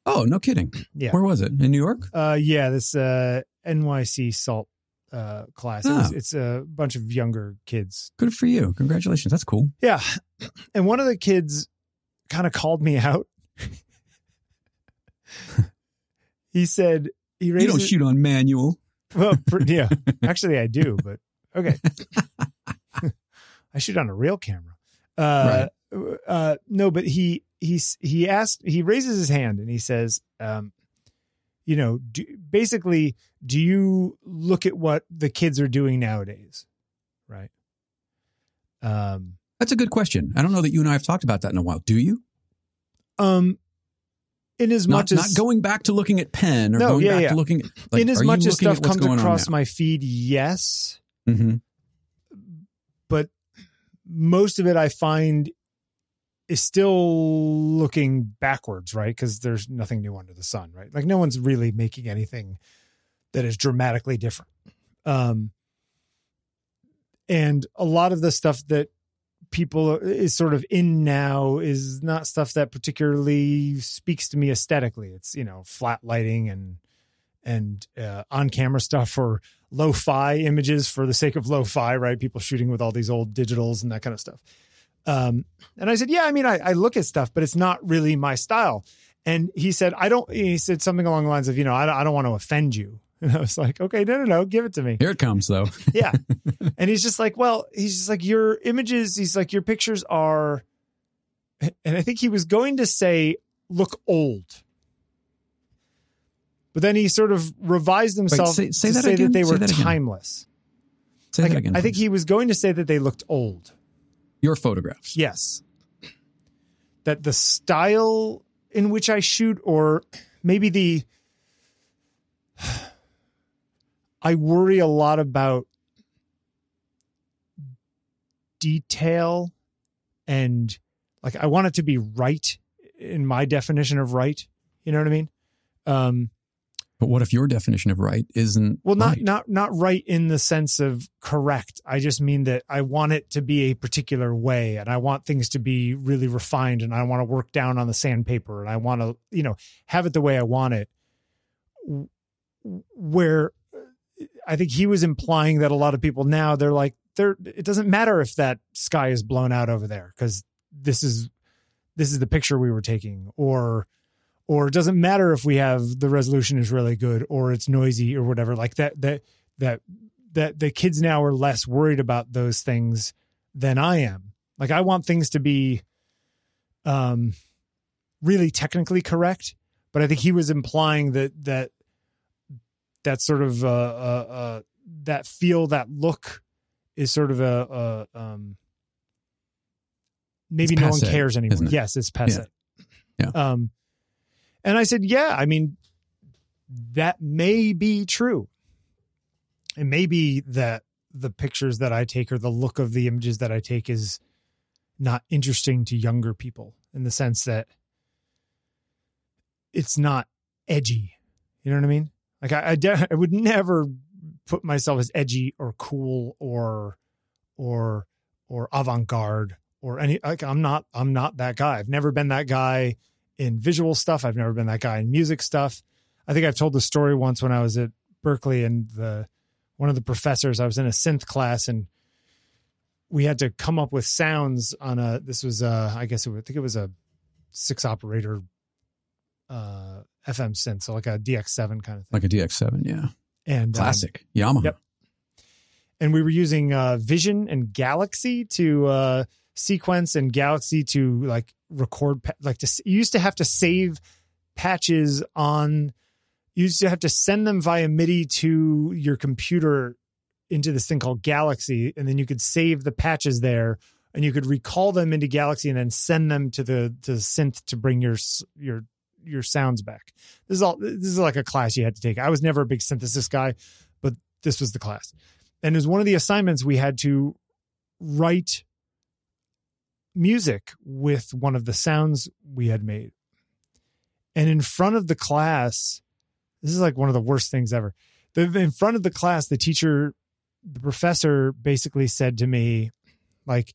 Speaker 1: Oh, no kidding.
Speaker 2: Yeah.
Speaker 1: Where was it? In New York?
Speaker 2: Uh, yeah, this uh, NYC Salt uh, class. It was-
Speaker 1: Ah.
Speaker 2: it's a bunch of younger kids
Speaker 1: Good for you. Congratulations. That's cool.
Speaker 2: Yeah. [clears throat] And one of the kids kind of called me out. [laughs] he said he
Speaker 1: You don't shoot on manual.
Speaker 2: well, [laughs] yeah. Actually I do, but okay. [laughs] I shoot on a real camera. Uh uh no, but he he's he asked he raises his hand and he says um you know, do, basically do you look at what the kids are doing nowadays? Right? Um
Speaker 1: That's a good question. I don't know that you and I have talked about that in a while. Do you?
Speaker 2: Um, in as
Speaker 1: Not,
Speaker 2: much as
Speaker 1: not going back to looking at pen or
Speaker 2: No,
Speaker 1: going
Speaker 2: yeah,
Speaker 1: back
Speaker 2: yeah.
Speaker 1: to looking at like,
Speaker 2: in as much as stuff comes across my feed, yes,
Speaker 1: Mhm.
Speaker 2: but most of it I find is still looking backwards, right? Because there's nothing new under the sun, right? Like no one's really making anything that is dramatically different. Um, and a lot of the stuff that people is sort of in now is not stuff that particularly speaks to me aesthetically. It's you know flat lighting and and uh, on camera stuff or lo-fi images for the sake of lo-fi, right? People shooting with all these old digitals and that kind of stuff. Um, and I said, yeah, I mean, I, I look at stuff, but it's not really my style. And he said, I don't. He said something along the lines of, you know, I don't, I don't want to offend you. [laughs] And I was like, okay, no, no, no, give it to me.
Speaker 1: Here it comes, though. [laughs]
Speaker 2: Yeah. [laughs] and he's just like, well, he's just like, your images, he's like, your pictures are, and I think he was going to say, look old. But then he sort of revised himself
Speaker 1: say- say
Speaker 2: to
Speaker 1: that
Speaker 2: say
Speaker 1: again.
Speaker 2: that they
Speaker 1: Say
Speaker 2: were
Speaker 1: that
Speaker 2: timeless.
Speaker 1: Say
Speaker 2: Like,
Speaker 1: that again.
Speaker 2: I think he was going to say that they looked old.
Speaker 1: Your photographs.
Speaker 2: Yes. That the style in which I shoot, or maybe the. [sighs] I worry a lot about detail and like I want it to be right in my definition of right. You know what I mean? Um,
Speaker 1: But what if your definition of right isn't
Speaker 2: well, not
Speaker 1: right?
Speaker 2: not not right in the sense of correct. I just mean that I want it to be a particular way, and I want things to be really refined, and I want to work down on the sandpaper, and I want to, you know, have it the way I want it. Where uh, I think he was implying that a lot of people now they're like, they're it doesn't matter if that sky is blown out over there because this is this is the picture we were taking, or or it doesn't matter if we have the resolution is really good or it's noisy or whatever like that that that that the kids now are less worried about those things than I am. Like I want things to be um really technically correct but I think he was implying that that that sort of uh uh, uh that feel that look is sort of a, a um maybe no one cares anymore. yes it's passe.
Speaker 1: Yeah.
Speaker 2: um and I said, yeah, I mean, that may be true. it may be that the pictures that I take or the look of the images that I take is not interesting to younger people in the sense that it's not edgy. You know what I mean? Like I, I, de- I would never put myself as edgy or cool or or or avant-garde or any like I'm not I'm not that guy. I've never been that guy in visual stuff. I've never been that guy in music stuff. I think I've told the story once when I was at Berklee and the one of the professors I was in a synth class and we had to come up with sounds on a this was uh I guess it, was, I think it was a six operator uh FM synth so like a DX7 kind of thing.
Speaker 1: Like a DX7, yeah.
Speaker 2: And um,
Speaker 1: Classic. Yamaha.
Speaker 2: Yep. and we were using uh, Vision and Galaxy to uh, sequence and Galaxy to like record, like to, you used to have to save patches on, you used to have to send them via MIDI to your computer into this thing called Galaxy, and then you could save the patches there. And you could recall them into Galaxy and then send them to the to the synth to bring your your your sounds back. This is all. This is like a class you had to take. I was never a big synthesis guy, but this was the class. And as one of the assignments, we had to write music with one of the sounds we had made. And in front of the class, this is like one of the worst things ever. The, in front of the class, the teacher, the professor basically said to me, like,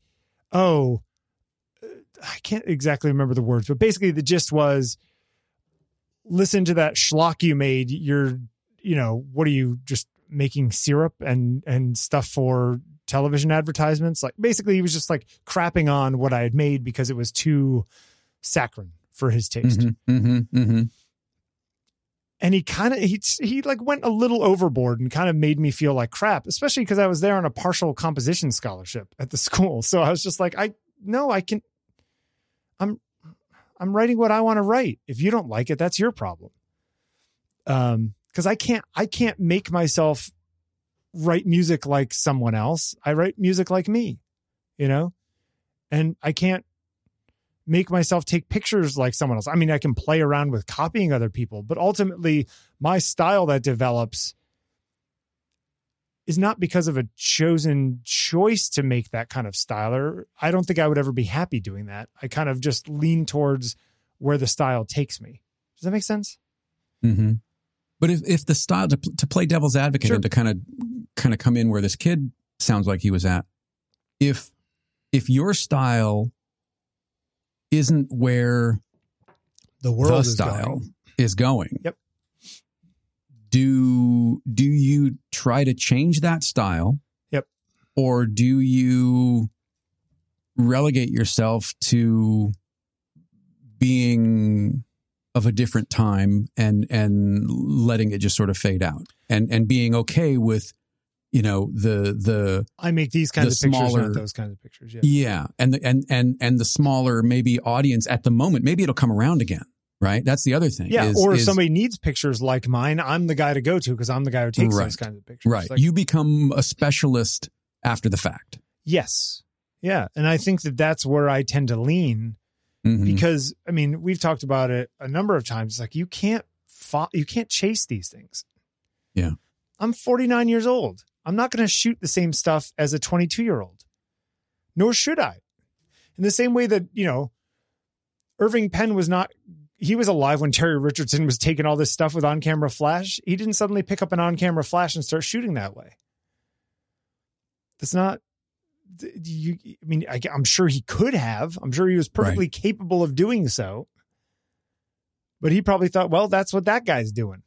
Speaker 2: oh, I can't exactly remember the words, but basically the gist was listen to that schlock you made. You're, you know, what are you just making syrup and and stuff for television advertisements? Like basically he was just like crapping on what I had made because it was too saccharine for his taste.
Speaker 1: Mm-hmm, mm-hmm, mm-hmm.
Speaker 2: And he kind of he he like went a little overboard and kind of made me feel like crap, especially because I was there on a partial composition scholarship at the [laughs] school. So I was just like, I no, I can I'm I'm writing what I want to write. If you don't like it, that's your problem. Um, because I can't I can't make myself write music like someone else. I write music like me, you know? And I can't make myself take pictures like someone else. I mean, I can play around with copying other people, but ultimately my style that develops is not because of a chosen choice to make that kind of style or I don't think I would ever be happy doing that. I kind of just lean towards where the style takes me. Does that make sense?
Speaker 1: Mm-hmm. But if, if the style to, to play devil's advocate
Speaker 2: Sure.
Speaker 1: and to kind of kind of come in where this kid sounds like he was at, if if your style isn't where
Speaker 2: The world
Speaker 1: the
Speaker 2: is
Speaker 1: style
Speaker 2: going.
Speaker 1: is going,
Speaker 2: Yep.
Speaker 1: Do do you try to change that style?
Speaker 2: Yep.
Speaker 1: Or do you relegate yourself to being of a different time and and letting it just sort of fade out and and being okay with you know the the
Speaker 2: I make these kinds
Speaker 1: the
Speaker 2: of pictures,
Speaker 1: smaller-
Speaker 2: not those kinds of pictures. Yeah.
Speaker 1: yeah and the and and and the smaller maybe audience at the moment maybe it'll come around again right that's the other thing
Speaker 2: Yeah,
Speaker 1: is-
Speaker 2: or if
Speaker 1: is-
Speaker 2: somebody needs pictures like mine, I'm the guy to go to because I'm the guy who takes
Speaker 1: Right.
Speaker 2: those kinds of pictures.
Speaker 1: right
Speaker 2: Like,
Speaker 1: you become a specialist after the fact
Speaker 2: yes, yeah, and I think that that's where I tend to lean
Speaker 1: Mhm.
Speaker 2: because I mean we've talked about it a number of times. It's like you can't fo- you can't chase these things.
Speaker 1: Yeah.
Speaker 2: I'm 49 years old. I'm not going to shoot the same stuff as a 22 year old, nor should I. In the same way that you know, Irving Penn was not. He was alive when Terry Richardson was taking all this stuff with on camera flash. He didn't suddenly pick up an on camera flash and start shooting that way. That's not. You, I mean, I, I'm sure he could have. I'm sure he was perfectly capable of doing so. But he probably thought, well, that's what that guy's doing.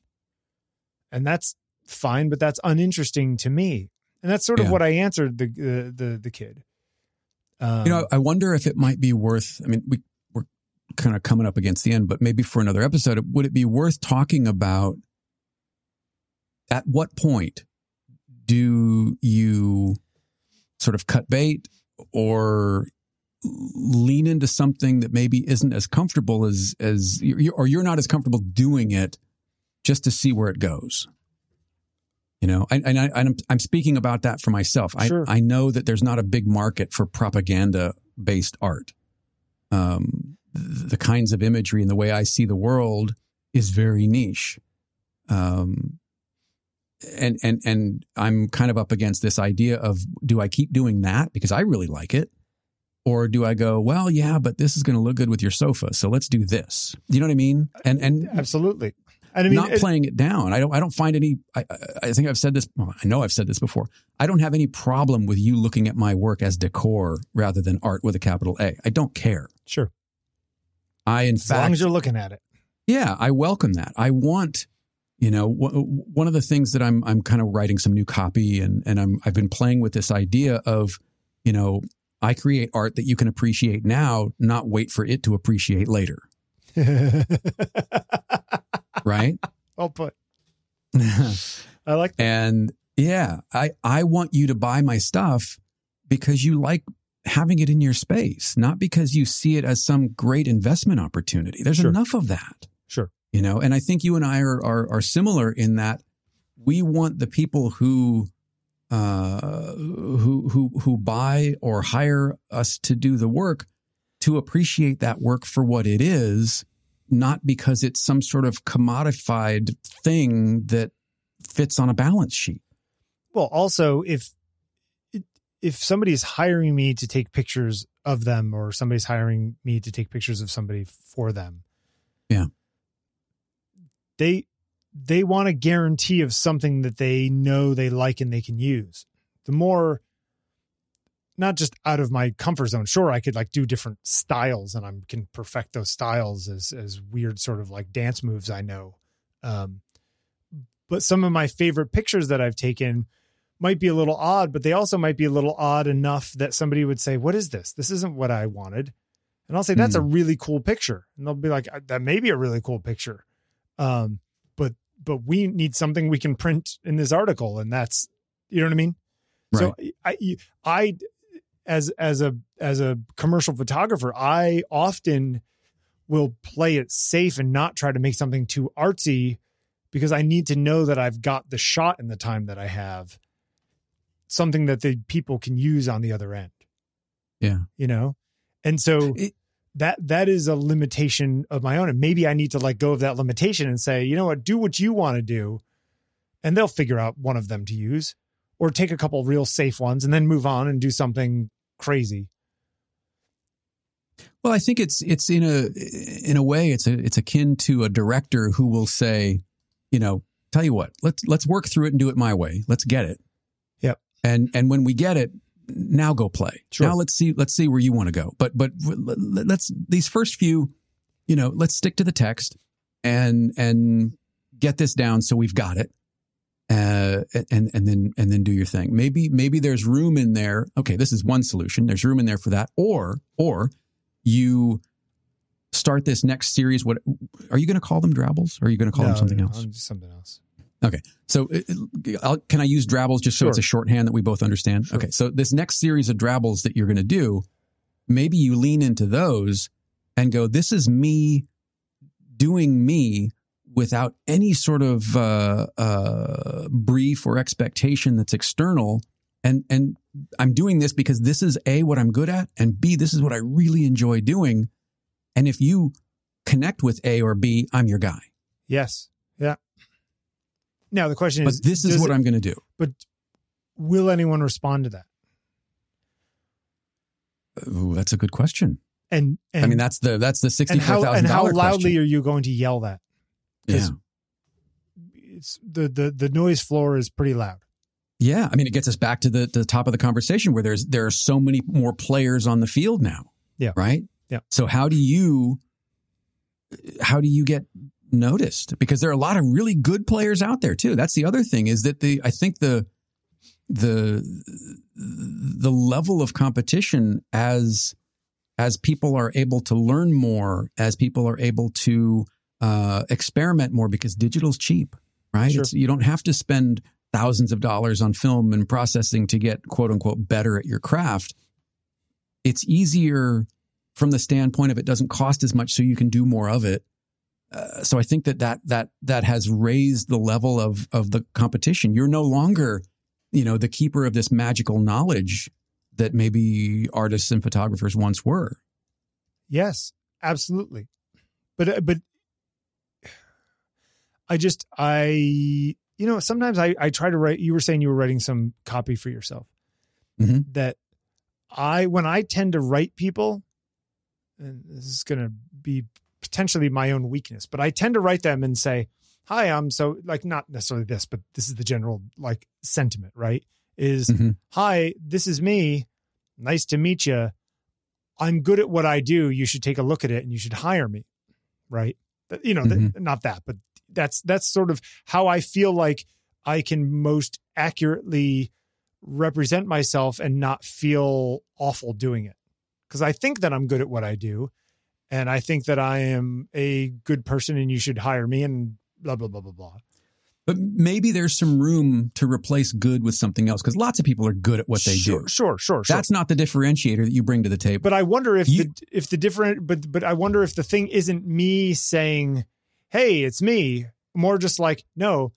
Speaker 2: And that's fine, but that's uninteresting to me. And that's sort of
Speaker 1: Yeah.
Speaker 2: what I answered the the the, the kid. Um,
Speaker 1: You know, I wonder if it might be worth. I mean, we we're kind of coming up against the end, but maybe for another episode, would it be worth talking about at what point do you sort of cut bait or lean into something that maybe isn't as comfortable as as you or you're not as comfortable doing it just to see where it goes. You know, and, and I, I'm, I'm speaking about that for myself.
Speaker 2: Sure.
Speaker 1: I, I know that there's not a big market for propaganda based art. Um, th- the kinds of imagery and the way I see the world is very niche. Um, and and and I'm kind of up against this idea of do I keep doing that because I really like it or do I go well yeah but this is going to look good with your sofa so let's do this you know what I mean and and
Speaker 2: absolutely and I mean,
Speaker 1: not
Speaker 2: it-
Speaker 1: playing it down. I don't I don't find any I I- think I've said this well, I know I've said this before. I don't have any problem with you looking at my work as decor rather than art with a capital A. I don't care.
Speaker 2: Sure.
Speaker 1: I in fact
Speaker 2: as long as you're looking at it.
Speaker 1: Yeah, I welcome that. I want, you know, w- one of the things that I'm I'm kind of writing some new copy and and I'm I've been playing with this idea of, you know, I create art that you can appreciate now, not wait for it to appreciate later, [laughs] right?
Speaker 2: well put [laughs] I like that.
Speaker 1: and yeah, I I want you to buy my stuff because you like having it in your space, not because you see it as some great investment opportunity. There's
Speaker 2: Sure.
Speaker 1: enough of that.
Speaker 2: sure
Speaker 1: you know and i think you and i are are, are similar in that we want the people who uh who who who buy or hire us to do the work to appreciate that work for what it is not because it's some sort of commodified thing that fits on a balance sheet
Speaker 2: Well, also if if somebody's hiring me to take pictures of them, or somebody's hiring me to take pictures of somebody for them,
Speaker 1: Yeah.
Speaker 2: they they want a guarantee of something that they know they like and they can use. The more not just out of my comfort zone. Sure, I could like do different styles and I can perfect those styles as as weird sort of like dance moves I know. Um, but some of my favorite pictures that I've taken might be a little odd, but they also might be a little odd enough that somebody would say, "What is this? This isn't what I wanted." And I'll say, "That's a really cool picture," and they'll be like, "Uh, "That may be a really cool picture." Um, but but we need something we can print in this article, and that's you know what I mean. Right. So I I as as a as a commercial photographer, I often will play it safe and not try to make something too artsy because I need to know that I've got the shot in the time that I have, something that the people can use on the other end.
Speaker 1: Yeah.
Speaker 2: You know? And so
Speaker 1: It-
Speaker 2: that that is a limitation of my own. And maybe I need to let go of that limitation and say, you know what, do what you want to do. And they'll figure out one of them to use. Or take a couple real safe ones and then move on and do something crazy.
Speaker 1: Well, I think it's it's in a in a way it's a it's akin to a director who will say, you know, tell you what, let's let's work through it and do it my way. Let's get it.
Speaker 2: Yep.
Speaker 1: And and when we get it, now go play.
Speaker 2: Sure.
Speaker 1: Now let's see let's see where you want to go. But but let's these first few, you know, let's stick to the text and and get this down so we've got it. Uh, and and then and then do your thing. Maybe maybe there's room in there. Okay, this is one solution. There's room in there for that. Or or you start this next series. What are you going to call them? Drabbles? Or are you going to call them something
Speaker 2: no,
Speaker 1: else?
Speaker 2: Something else.
Speaker 1: Okay, so it- it- I'll, can I use Drabbles just so
Speaker 2: Sure.
Speaker 1: it's a shorthand that we both understand?
Speaker 2: Sure.
Speaker 1: Okay. So this next series of Drabbles that you're going to do, maybe you lean into those and go, this is me doing me without any sort of uh, uh, brief or expectation that's external. And, and I'm doing this because this is A, what I'm good at, and B, this is what I really enjoy doing. And if you connect with A or B, I'm your guy.
Speaker 2: Yes. Yeah. Now the question
Speaker 1: But
Speaker 2: is
Speaker 1: this is what
Speaker 2: it-
Speaker 1: I'm going to do.
Speaker 2: but will anyone respond to that?
Speaker 1: Ooh, that's a good question.
Speaker 2: And, and
Speaker 1: I mean, that's the that's the sixty
Speaker 2: and how and how loudly
Speaker 1: question.
Speaker 2: are you going to yell that?
Speaker 1: Yeah,
Speaker 2: It's the the the noise floor is pretty loud.
Speaker 1: yeah. I mean, it gets us back to the, the top of the conversation where there's there are so many more players on the field now.
Speaker 2: Yeah.
Speaker 1: Right.
Speaker 2: Yeah.
Speaker 1: So how do you how do you get noticed? Because there are a lot of really good players out there too. That's the other thing is that the I think the the the level of competition as as people are able to learn more, as people are able to uh, experiment more, because digital's cheap, right?
Speaker 2: Sure.
Speaker 1: You don't have to spend thousands of dollars on film and processing to get quote unquote better at your craft. It's easier from the standpoint of it doesn't cost as much, so you can do more of it. Uh, so I think that that that that has raised the level of of the competition. You're no longer, you know, the keeper of this magical knowledge that maybe artists and photographers once were.
Speaker 2: Yes, absolutely. But uh, but I just I you know, sometimes I, I try to write, you were saying you were writing some copy for yourself
Speaker 1: Mhm.
Speaker 2: that I, when I tend to write people, and this is going to be potentially my own weakness, but I tend to write them and say, hi, I'm so like, not necessarily this, but this is the general like sentiment, right? Is
Speaker 1: Mhm.
Speaker 2: hi, this is me. Nice to meet you. I'm good at what I do. You should take a look at it and you should hire me. Right. You know, th- not that, but that's, that's sort of how I feel like I can most accurately represent myself and not feel awful doing it. Cause I think that I'm good at what I do. And I think that I am a good person and you should hire me and blah, blah, blah, blah, blah.
Speaker 1: But maybe there's some room to replace good with something else because lots of people are good at what they
Speaker 2: sure,
Speaker 1: do.
Speaker 2: Sure, sure, sure.
Speaker 1: That's not the differentiator that you bring to the table.
Speaker 2: but I wonder if
Speaker 1: You-
Speaker 2: the if the different but but I wonder if the thing isn't me saying, "Hey, it's me." More just like, "No,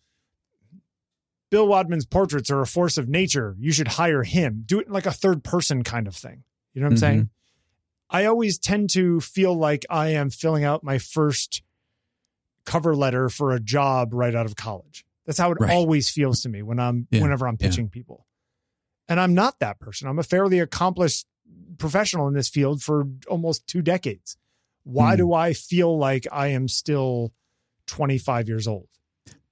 Speaker 2: Bill Wadman's portraits are a force of nature. You should hire him." Do it like a third person kind of thing. You know what I'm saying? I always tend to feel like I am filling out my first cover letter for a job right out of college. That's how it
Speaker 1: Right.
Speaker 2: always feels to me when I'm
Speaker 1: Yeah,
Speaker 2: whenever I'm
Speaker 1: yeah.
Speaker 2: pitching people. And I'm not that person. I'm a fairly accomplished professional in this field for almost two decades. Why
Speaker 1: Hmm.
Speaker 2: do I feel like I am still 25 years old?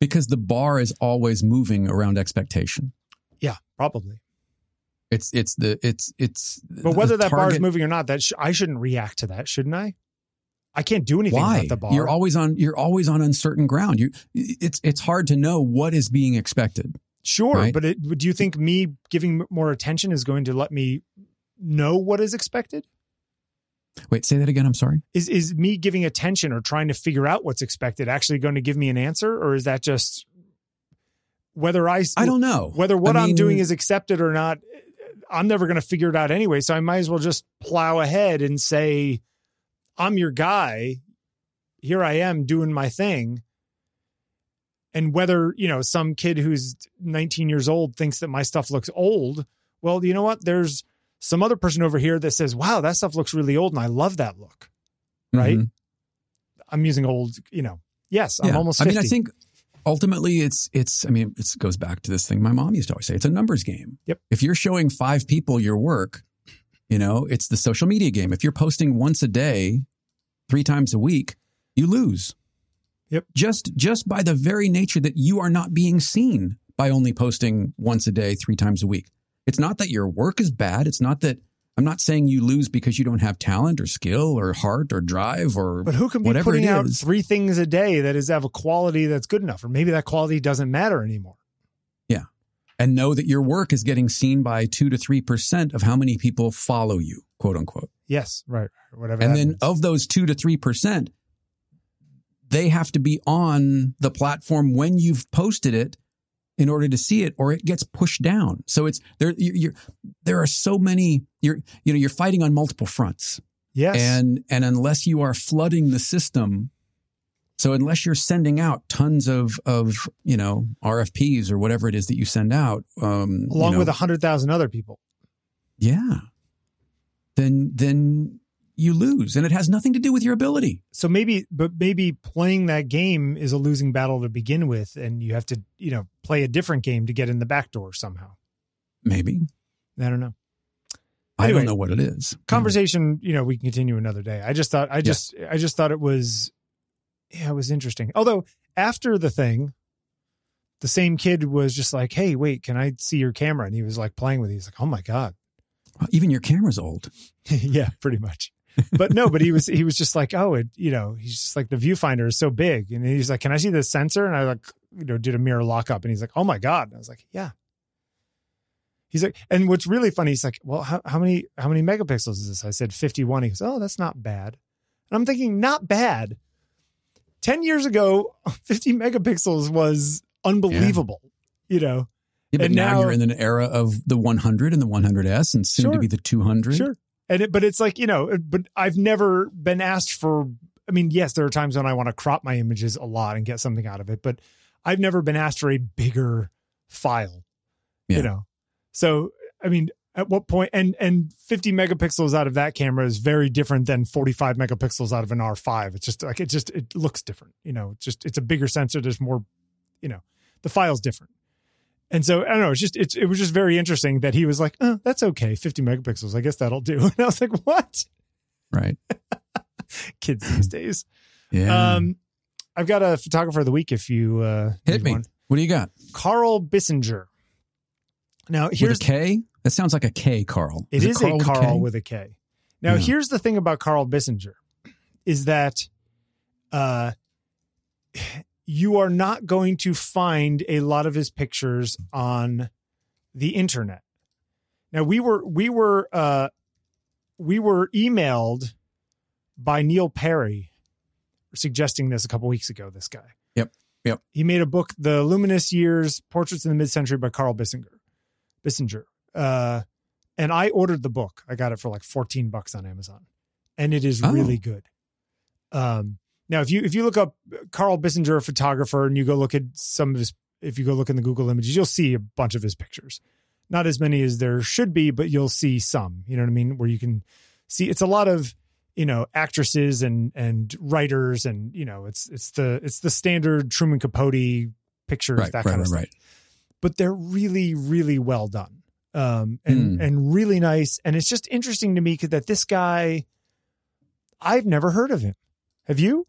Speaker 1: because the bar is always moving around expectation.
Speaker 2: Yeah, probably.
Speaker 1: It's it's the it's it's
Speaker 2: But whether
Speaker 1: the
Speaker 2: that bar is moving or not, that sh- I shouldn't react to that, shouldn't I? I can't do anything
Speaker 1: why
Speaker 2: about the bar.
Speaker 1: you're always on you're always on uncertain ground. You it's it's hard to know what is being expected.
Speaker 2: Sure,
Speaker 1: Right?
Speaker 2: but it, do you think me giving more attention is going to let me know what is expected?
Speaker 1: Wait, say that again. I'm sorry.
Speaker 2: Is is me giving attention or trying to figure out what's expected actually going to give me an answer, or is that just whether I
Speaker 1: I don't know
Speaker 2: whether what
Speaker 1: I
Speaker 2: I'm doing is accepted or not? I'm never going to figure it out anyway, so I might as well just plow ahead and say, "I'm your guy. Here I am doing my thing." And whether, you know, some kid who's 19 years old thinks that my stuff looks old, well, you know what? There's some other person over here that says, wow, that stuff looks really old and I love that look. Right?
Speaker 1: Mhm.
Speaker 2: I'm using old, you know. Yes, I'm
Speaker 1: Yeah.
Speaker 2: almost
Speaker 1: I mean, I think ultimately it's it's. I mean, it goes back to this thing my mom used to always say. It's a numbers game.
Speaker 2: Yep.
Speaker 1: If you're showing five people your work, you know, it's the social media game. If you're posting once a day, three times a week, you lose.
Speaker 2: Yep.
Speaker 1: Just just by the very nature that you are not being seen by only posting once a day, three times a week. It's not that your work is bad. It's not that I'm not saying you lose because you don't have talent or skill or heart or drive or
Speaker 2: But who can be
Speaker 1: whatever
Speaker 2: putting out three things a day that is of a quality that's good enough? Or maybe that quality doesn't matter anymore. Yeah.
Speaker 1: And know that your work is getting seen by two to three percent of how many people follow you, quote unquote.
Speaker 2: Yes, right. right, Whatever.
Speaker 1: And then
Speaker 2: means.
Speaker 1: of those two to three percent, they have to be on the platform when you've posted it in order to see it, or it gets pushed down. So it's there. You're, you're there are so many. You're you know you're fighting on multiple fronts,
Speaker 2: yes.
Speaker 1: and and unless you are flooding the system. So unless you're sending out tons of of you know RFPs or whatever it is that you send out, um, you
Speaker 2: along
Speaker 1: know,
Speaker 2: with a hundred thousand other people.
Speaker 1: yeah, then then you lose, and it has nothing to do with your ability.
Speaker 2: So maybe, but maybe playing that game is a losing battle to begin with, and you have to, you know, play a different game to get in the back door somehow.
Speaker 1: Maybe
Speaker 2: I don't know.
Speaker 1: I don't know what it is.
Speaker 2: Conversation, you know, we can continue another day. I just thought, I just, I just thought it was, yeah, it was interesting. Although after the thing, the same kid was just like, "Hey, wait, can I see your camera?" And he was like playing with it. He's like, "Oh my god."
Speaker 1: Even your camera's old. [laughs]
Speaker 2: yeah, pretty much. But no, but he was he was just like, oh, it, you know, he's just like the viewfinder is so big, and he's like, can I see the sensor? And I like, you know, did a mirror lockup, and he's like, oh my god. And I was like, yeah. He's like, and what's really funny, he's like, well, how, how many how many megapixels is this? I said fifty one. He goes, oh, that's not bad. And I'm thinking, not bad. Ten years ago, [laughs] fifty megapixels was unbelievable. You know,
Speaker 1: Yeah, but
Speaker 2: And
Speaker 1: now,
Speaker 2: now-
Speaker 1: you're in an era of the 100 and the 100S, and soon
Speaker 2: Sure.
Speaker 1: to be the 200.
Speaker 2: Sure. And it, but it's like, you know, but I've never been asked for, I mean, yes, there are times when I want to crop my images a lot and get something out of it, but I've never been asked for a bigger file,
Speaker 1: Yeah.
Speaker 2: you know? So, I mean, at what point, and, and 50 megapixels out of that camera is very different than 45 megapixels out of an R5. It's just like, it just, it looks different, you know, it's just, it's a bigger sensor. There's more, you know, the file's different. And so I don't know. It's just it's, it was just very interesting that he was like, oh, "That's okay, 50 megapixels. I guess that'll do." [laughs] And I was like, "What?"
Speaker 1: Right. [laughs]
Speaker 2: Kids these days.
Speaker 1: Yeah.
Speaker 2: Um, I've got a photographer of the week. If you uh,
Speaker 1: Hit me.
Speaker 2: one.
Speaker 1: What do you got?
Speaker 2: Karl Bissinger. Now here's
Speaker 1: With a K? That sounds like a K, Karl.
Speaker 2: It is
Speaker 1: Karl
Speaker 2: a
Speaker 1: with Karl
Speaker 2: with a K. Now,
Speaker 1: Yeah.
Speaker 2: here's the thing about Karl Bissinger is that uh, you are not going to find a lot of his pictures on the internet. Now, we were we were uh, we were emailed by Neil Perry suggesting this a couple weeks ago. This guy.
Speaker 1: Yep. Yep.
Speaker 2: He made a book, The Luminous Years: Portraits in the Mid-Century by Karl Bissinger. Bissinger. Uh, and I ordered the book. I got it for like 14 bucks on Amazon. And it is
Speaker 1: Oh.
Speaker 2: really good. Um, now if you if you look up Karl Bissinger, a photographer, and you go look at some of his if you go look in the Google images, you'll see a bunch of his pictures. Not as many as there should be, but you'll see some. You know what I mean? Where you can see it's a lot of you know actresses and and writers and you know it's it's the it's the standard Truman Capote pictures
Speaker 1: Right,
Speaker 2: that
Speaker 1: right,
Speaker 2: kind of
Speaker 1: right,
Speaker 2: stuff
Speaker 1: right.
Speaker 2: but they're really really well done um and
Speaker 1: Hmm.
Speaker 2: and really nice and it's just interesting to me that this guy i've never heard of him have you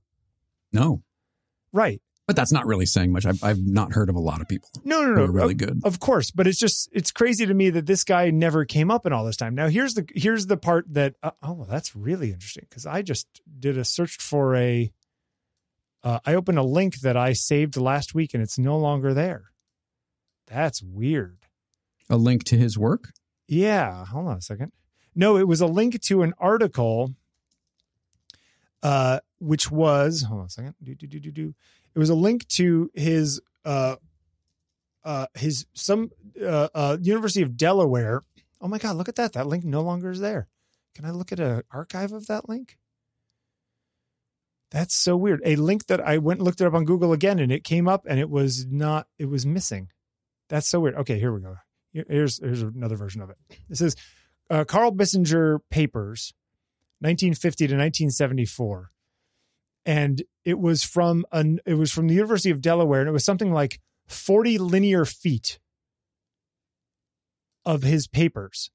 Speaker 1: No.
Speaker 2: right
Speaker 1: But that's not really saying much. I've, I've not heard of a lot of people
Speaker 2: no no
Speaker 1: who
Speaker 2: no
Speaker 1: are really
Speaker 2: of,
Speaker 1: good.
Speaker 2: of course but it's just it's crazy to me that this guy never came up in all this time now here's the here's the part that uh, oh well, that's really interesting because i just did a search for a uh, i opened a link that i saved last week and it's no longer there that's weird
Speaker 1: A link to his work?
Speaker 2: Yeah, hold on a second. No, it was a link to an article, uh, which was hold on a second. Do, do, do, do, do. It was a link to his uh, uh, his some uh, uh, University of Delaware. Oh my God! Look at that. That link no longer is there. Can I look at an archive of that link? That's so weird. A link that I went and looked it up on Google again, and it came up, and it was not. It was missing. That's so weird. Okay, here we go. Here's here's another version of it. It says uh, Karl Bissinger papers, 1950 to 1974, and it was from an it was from the University of Delaware, and it was something like 40 linear feet of his papers.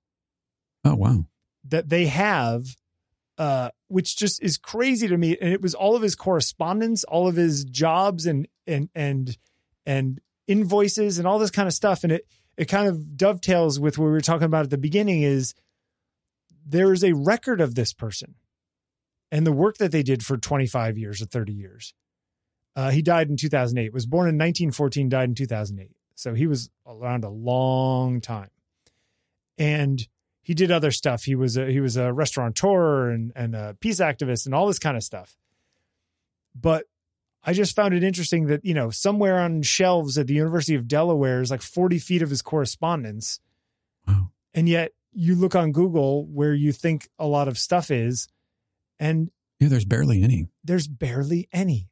Speaker 1: Oh, wow.
Speaker 2: that they have uh which just is crazy to me. And it was all of his correspondence all of his jobs and and and and invoices and all this kind of stuff. And it it kind of dovetails with what we were talking about at the beginning is there is a record of this person and the work that they did for 25 years or 30 years uh, he died in 2008 was born in 1914 died in 2008 so he was around a long time and he did other stuff. He was a he was a restaurateur and and a peace activist and all this kind of stuff. But I just found it interesting that you know somewhere on shelves at the University of Delaware is like forty feet of his correspondence,
Speaker 1: Wow.
Speaker 2: and yet you look on Google where you think a lot of stuff is, and
Speaker 1: Yeah, there's barely any.
Speaker 2: there's barely any.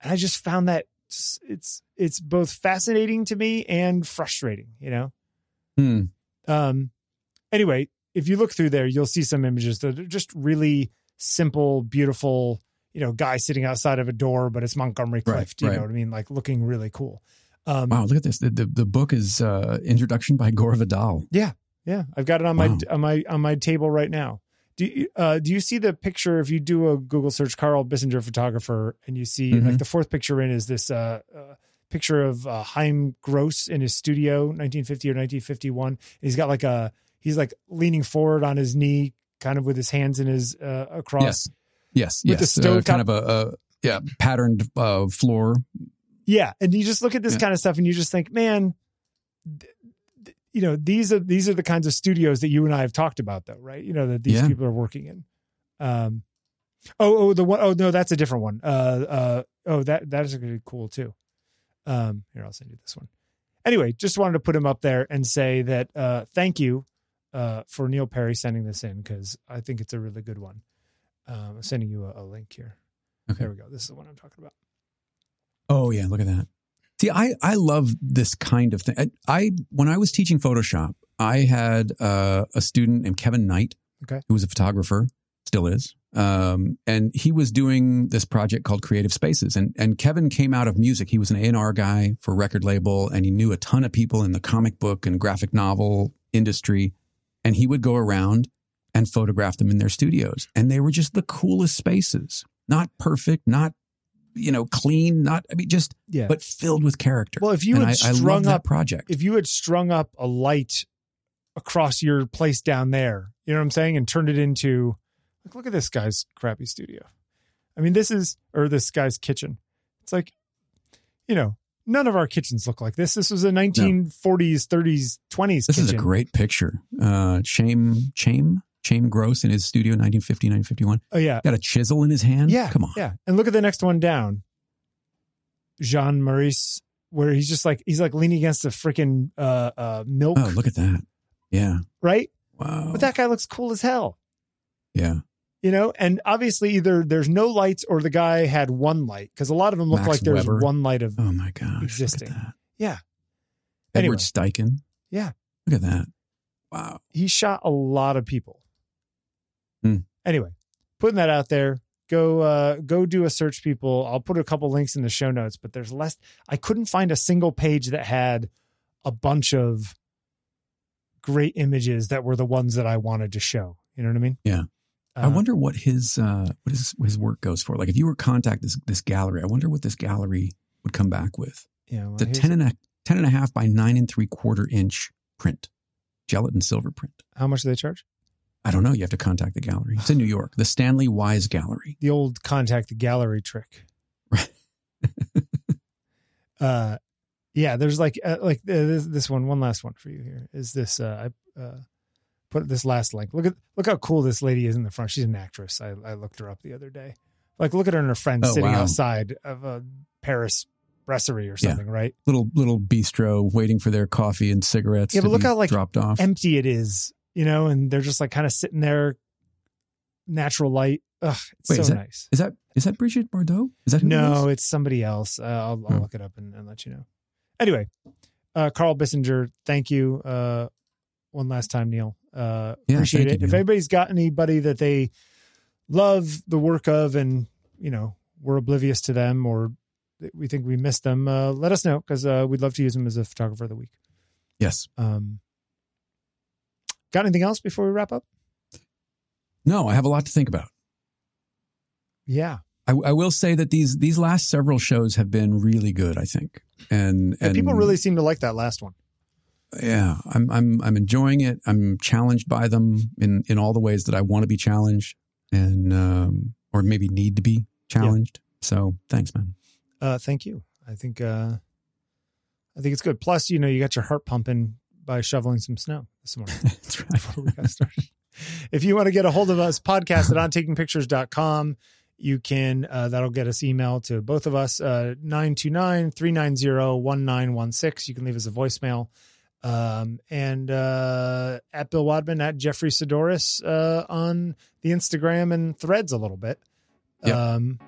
Speaker 2: And I just found that it's it's both fascinating to me and frustrating. You know.
Speaker 1: Hmm.
Speaker 2: Um, anyway, if you look through there, you'll see some images that are just really simple, beautiful. You know, guy sitting outside of a door, but it's Montgomery
Speaker 1: Right,
Speaker 2: Clift. you
Speaker 1: right.
Speaker 2: know what I mean? Like looking really cool. Um,
Speaker 1: Wow, look at this. The, the, the book is uh, Introduction by Gore Vidal.
Speaker 2: Yeah. Yeah, I've got it on
Speaker 1: Wow.
Speaker 2: my on my on my table right now. Do you, uh, do you see the picture? If you do a Google search, Karl Bissinger photographer, and you see
Speaker 1: Mhm.
Speaker 2: like the fourth picture in is this uh, uh, picture of uh, Chaim Gross in his studio, 1950 or 1951. And he's got like a he's like leaning forward on his knee, kind of with his hands in his uh, across.
Speaker 1: Yes. Yes. Yes.
Speaker 2: With the
Speaker 1: yes. Uh,
Speaker 2: stovetop-
Speaker 1: kind of a, a yeah patterned uh, floor.
Speaker 2: Yeah, and you just look at this
Speaker 1: Yeah.
Speaker 2: kind of stuff and you just think, man, th- you know, these are these are the kinds of studios that you and I have talked about, though, right? You know that these
Speaker 1: Yeah.
Speaker 2: people are working in. Um, oh, oh, the one, oh no, that's a different one. Uh, uh, oh, that that is really cool too. Um, here, I'll send you this one. Anyway, just wanted to put him up there and say that uh, thank you uh, for Neil Perry sending this in because I think it's a really good one. Um, I'm sending you a, a link here.
Speaker 1: Okay.
Speaker 2: There we go. This is the one I'm talking about.
Speaker 1: Oh yeah, look at that. See, I I love this kind of thing. I, I when I was teaching Photoshop, I had uh, a student named Kevin Knight,
Speaker 2: Okay.
Speaker 1: who was a photographer, still is. Um, and he was doing this project called Creative Spaces. And, and Kevin came out of music. He was an A&R guy for record label and he knew a ton of people in the comic book and graphic novel industry. And he would go around and photograph them in their studios. And they were just the coolest spaces. Not perfect, not, you know, clean, not, I mean, just,
Speaker 2: Yeah.
Speaker 1: but filled with character.
Speaker 2: Well, if you
Speaker 1: and
Speaker 2: had
Speaker 1: I, I
Speaker 2: strung
Speaker 1: that
Speaker 2: up-
Speaker 1: project.
Speaker 2: if you had strung up a light across your place down there, you know what I'm saying, and turned it into like, look at this guy's crappy studio. I mean, this is or this guy's kitchen. It's like, you know, none of our kitchens look like this. This was a 1940s, 30s, 20s
Speaker 1: This
Speaker 2: kitchen.
Speaker 1: is a great picture. Uh, Chaim, Chaim, Chaim Gross in his studio, 1950, 1951.
Speaker 2: Oh yeah,
Speaker 1: Got a chisel in his hand.
Speaker 2: yeah,
Speaker 1: Come on.
Speaker 2: yeah. And look at the next one down, Jean Maurice, where he's just like he's like leaning against a freaking uh, uh, milk,
Speaker 1: Oh, look at that. Yeah.
Speaker 2: right?
Speaker 1: Wow.
Speaker 2: But that guy looks cool as hell.
Speaker 1: yeah.
Speaker 2: you know and obviously either there's no lights or the guy had one light because a lot of them look
Speaker 1: Max
Speaker 2: like there's
Speaker 1: Weber.
Speaker 2: one light of
Speaker 1: Oh my gosh.
Speaker 2: Existing.
Speaker 1: Look at that.
Speaker 2: yeah
Speaker 1: Edward
Speaker 2: Anyway.
Speaker 1: Steichen.
Speaker 2: Yeah.
Speaker 1: Look at that. Wow.
Speaker 2: he shot a lot of people
Speaker 1: Hmm.
Speaker 2: anyway putting that out there go uh go do a search people i'll put a couple links in the show notes but there's less i couldn't find a single page that had a bunch of great images that were the ones that i wanted to show you know what i mean
Speaker 1: Yeah. I
Speaker 2: Uh,
Speaker 1: wonder what his uh what his his work goes for. Like if you were to contact this this gallery, I wonder what this gallery would come back with.
Speaker 2: yeah well,
Speaker 1: It's a 10 and a, 10 and a half by nine and three quarter inch print. Gelatin silver print.
Speaker 2: how much do they charge
Speaker 1: I don't know. You have to contact the gallery. It's in New York, the Staley-Wise Gallery.
Speaker 2: the old contact the gallery trick.
Speaker 1: Right. [laughs]
Speaker 2: uh, yeah, there's like uh, like uh, this, this one. One last one for you here is this. Uh, I uh, put this last link. Look at look how cool this lady is in the front. She's an actress. I, I looked her up the other day. Like look at her and her friend
Speaker 1: Oh,
Speaker 2: sitting
Speaker 1: wow.
Speaker 2: outside of a Paris brasserie or
Speaker 1: Yeah.
Speaker 2: something, right?
Speaker 1: Little little bistro waiting for their coffee and cigarettes.
Speaker 2: Yeah, but look how, like,
Speaker 1: dropped off.
Speaker 2: Empty it is, you know, and they're just like kind of sitting there, natural light. Ugh, it's
Speaker 1: Wait,
Speaker 2: so
Speaker 1: is that-
Speaker 2: nice.
Speaker 1: Is that is that Brigitte Bardot? Is that it
Speaker 2: No, it's somebody else. Uh, I'll, I'll
Speaker 1: Hmm.
Speaker 2: look it up and, and let you know. Anyway, uh, Karl Bissinger, thank you uh, one last time, Neil. Uh,
Speaker 1: Yeah,
Speaker 2: appreciate it.
Speaker 1: you,
Speaker 2: if anybody's got anybody that they love the work of and, you know, we're oblivious to them or we think we missed them, uh, let us know because uh, we'd love to use them as a photographer of the week.
Speaker 1: Yes.
Speaker 2: Um, got anything else before we wrap up?
Speaker 1: No, I have a lot to think about.
Speaker 2: Yeah.
Speaker 1: I, I will say that these these last several shows have been really good. I think, and
Speaker 2: And
Speaker 1: and
Speaker 2: people really seem to like that last one.
Speaker 1: yeah, I'm I'm I'm enjoying it. I'm challenged by them in in all the ways that I want to be challenged, and um, or maybe need to be challenged. So thanks, man.
Speaker 2: Uh, thank you. I think uh, I think it's good. Plus, you know, you got your heart pumping by shoveling some snow this morning [laughs]
Speaker 1: That's right.
Speaker 2: before we got started. if you want to get a hold of us, podcast at ontakingpictures.com. You can, uh, that'll get us email to both of us, uh, 929-390-1916. You can leave us a voicemail. Um, and, uh, at Bill Wadman, at Jeffery Saddoris, uh, on the Instagram and threads a little bit.
Speaker 1: Yep.
Speaker 2: Um,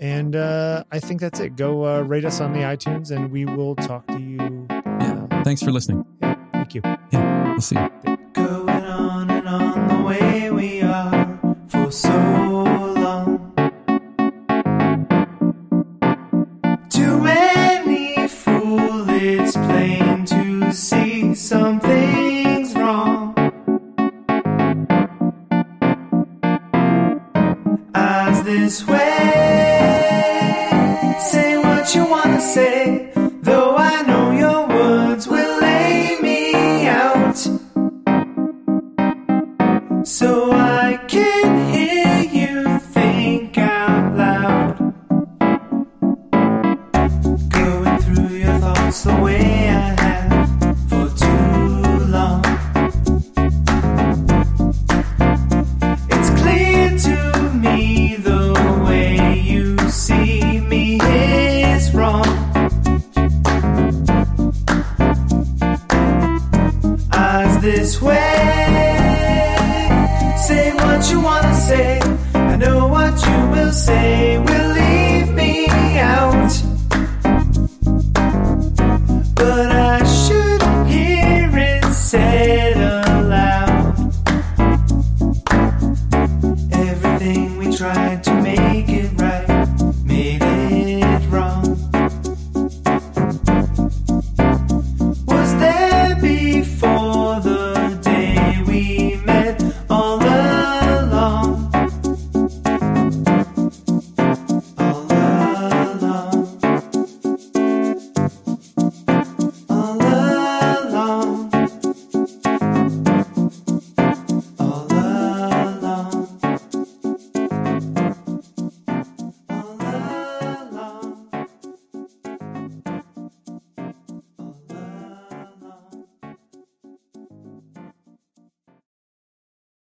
Speaker 2: and, uh, I think that's it. Go, uh, rate us on the iTunes and we will talk to you.
Speaker 1: Yeah. Thanks for listening.
Speaker 2: Yeah, thank you.
Speaker 1: Yeah, we'll see you.
Speaker 3: Going on and on the way we are for so long. To any fool, it's plain to see something's wrong. As this way,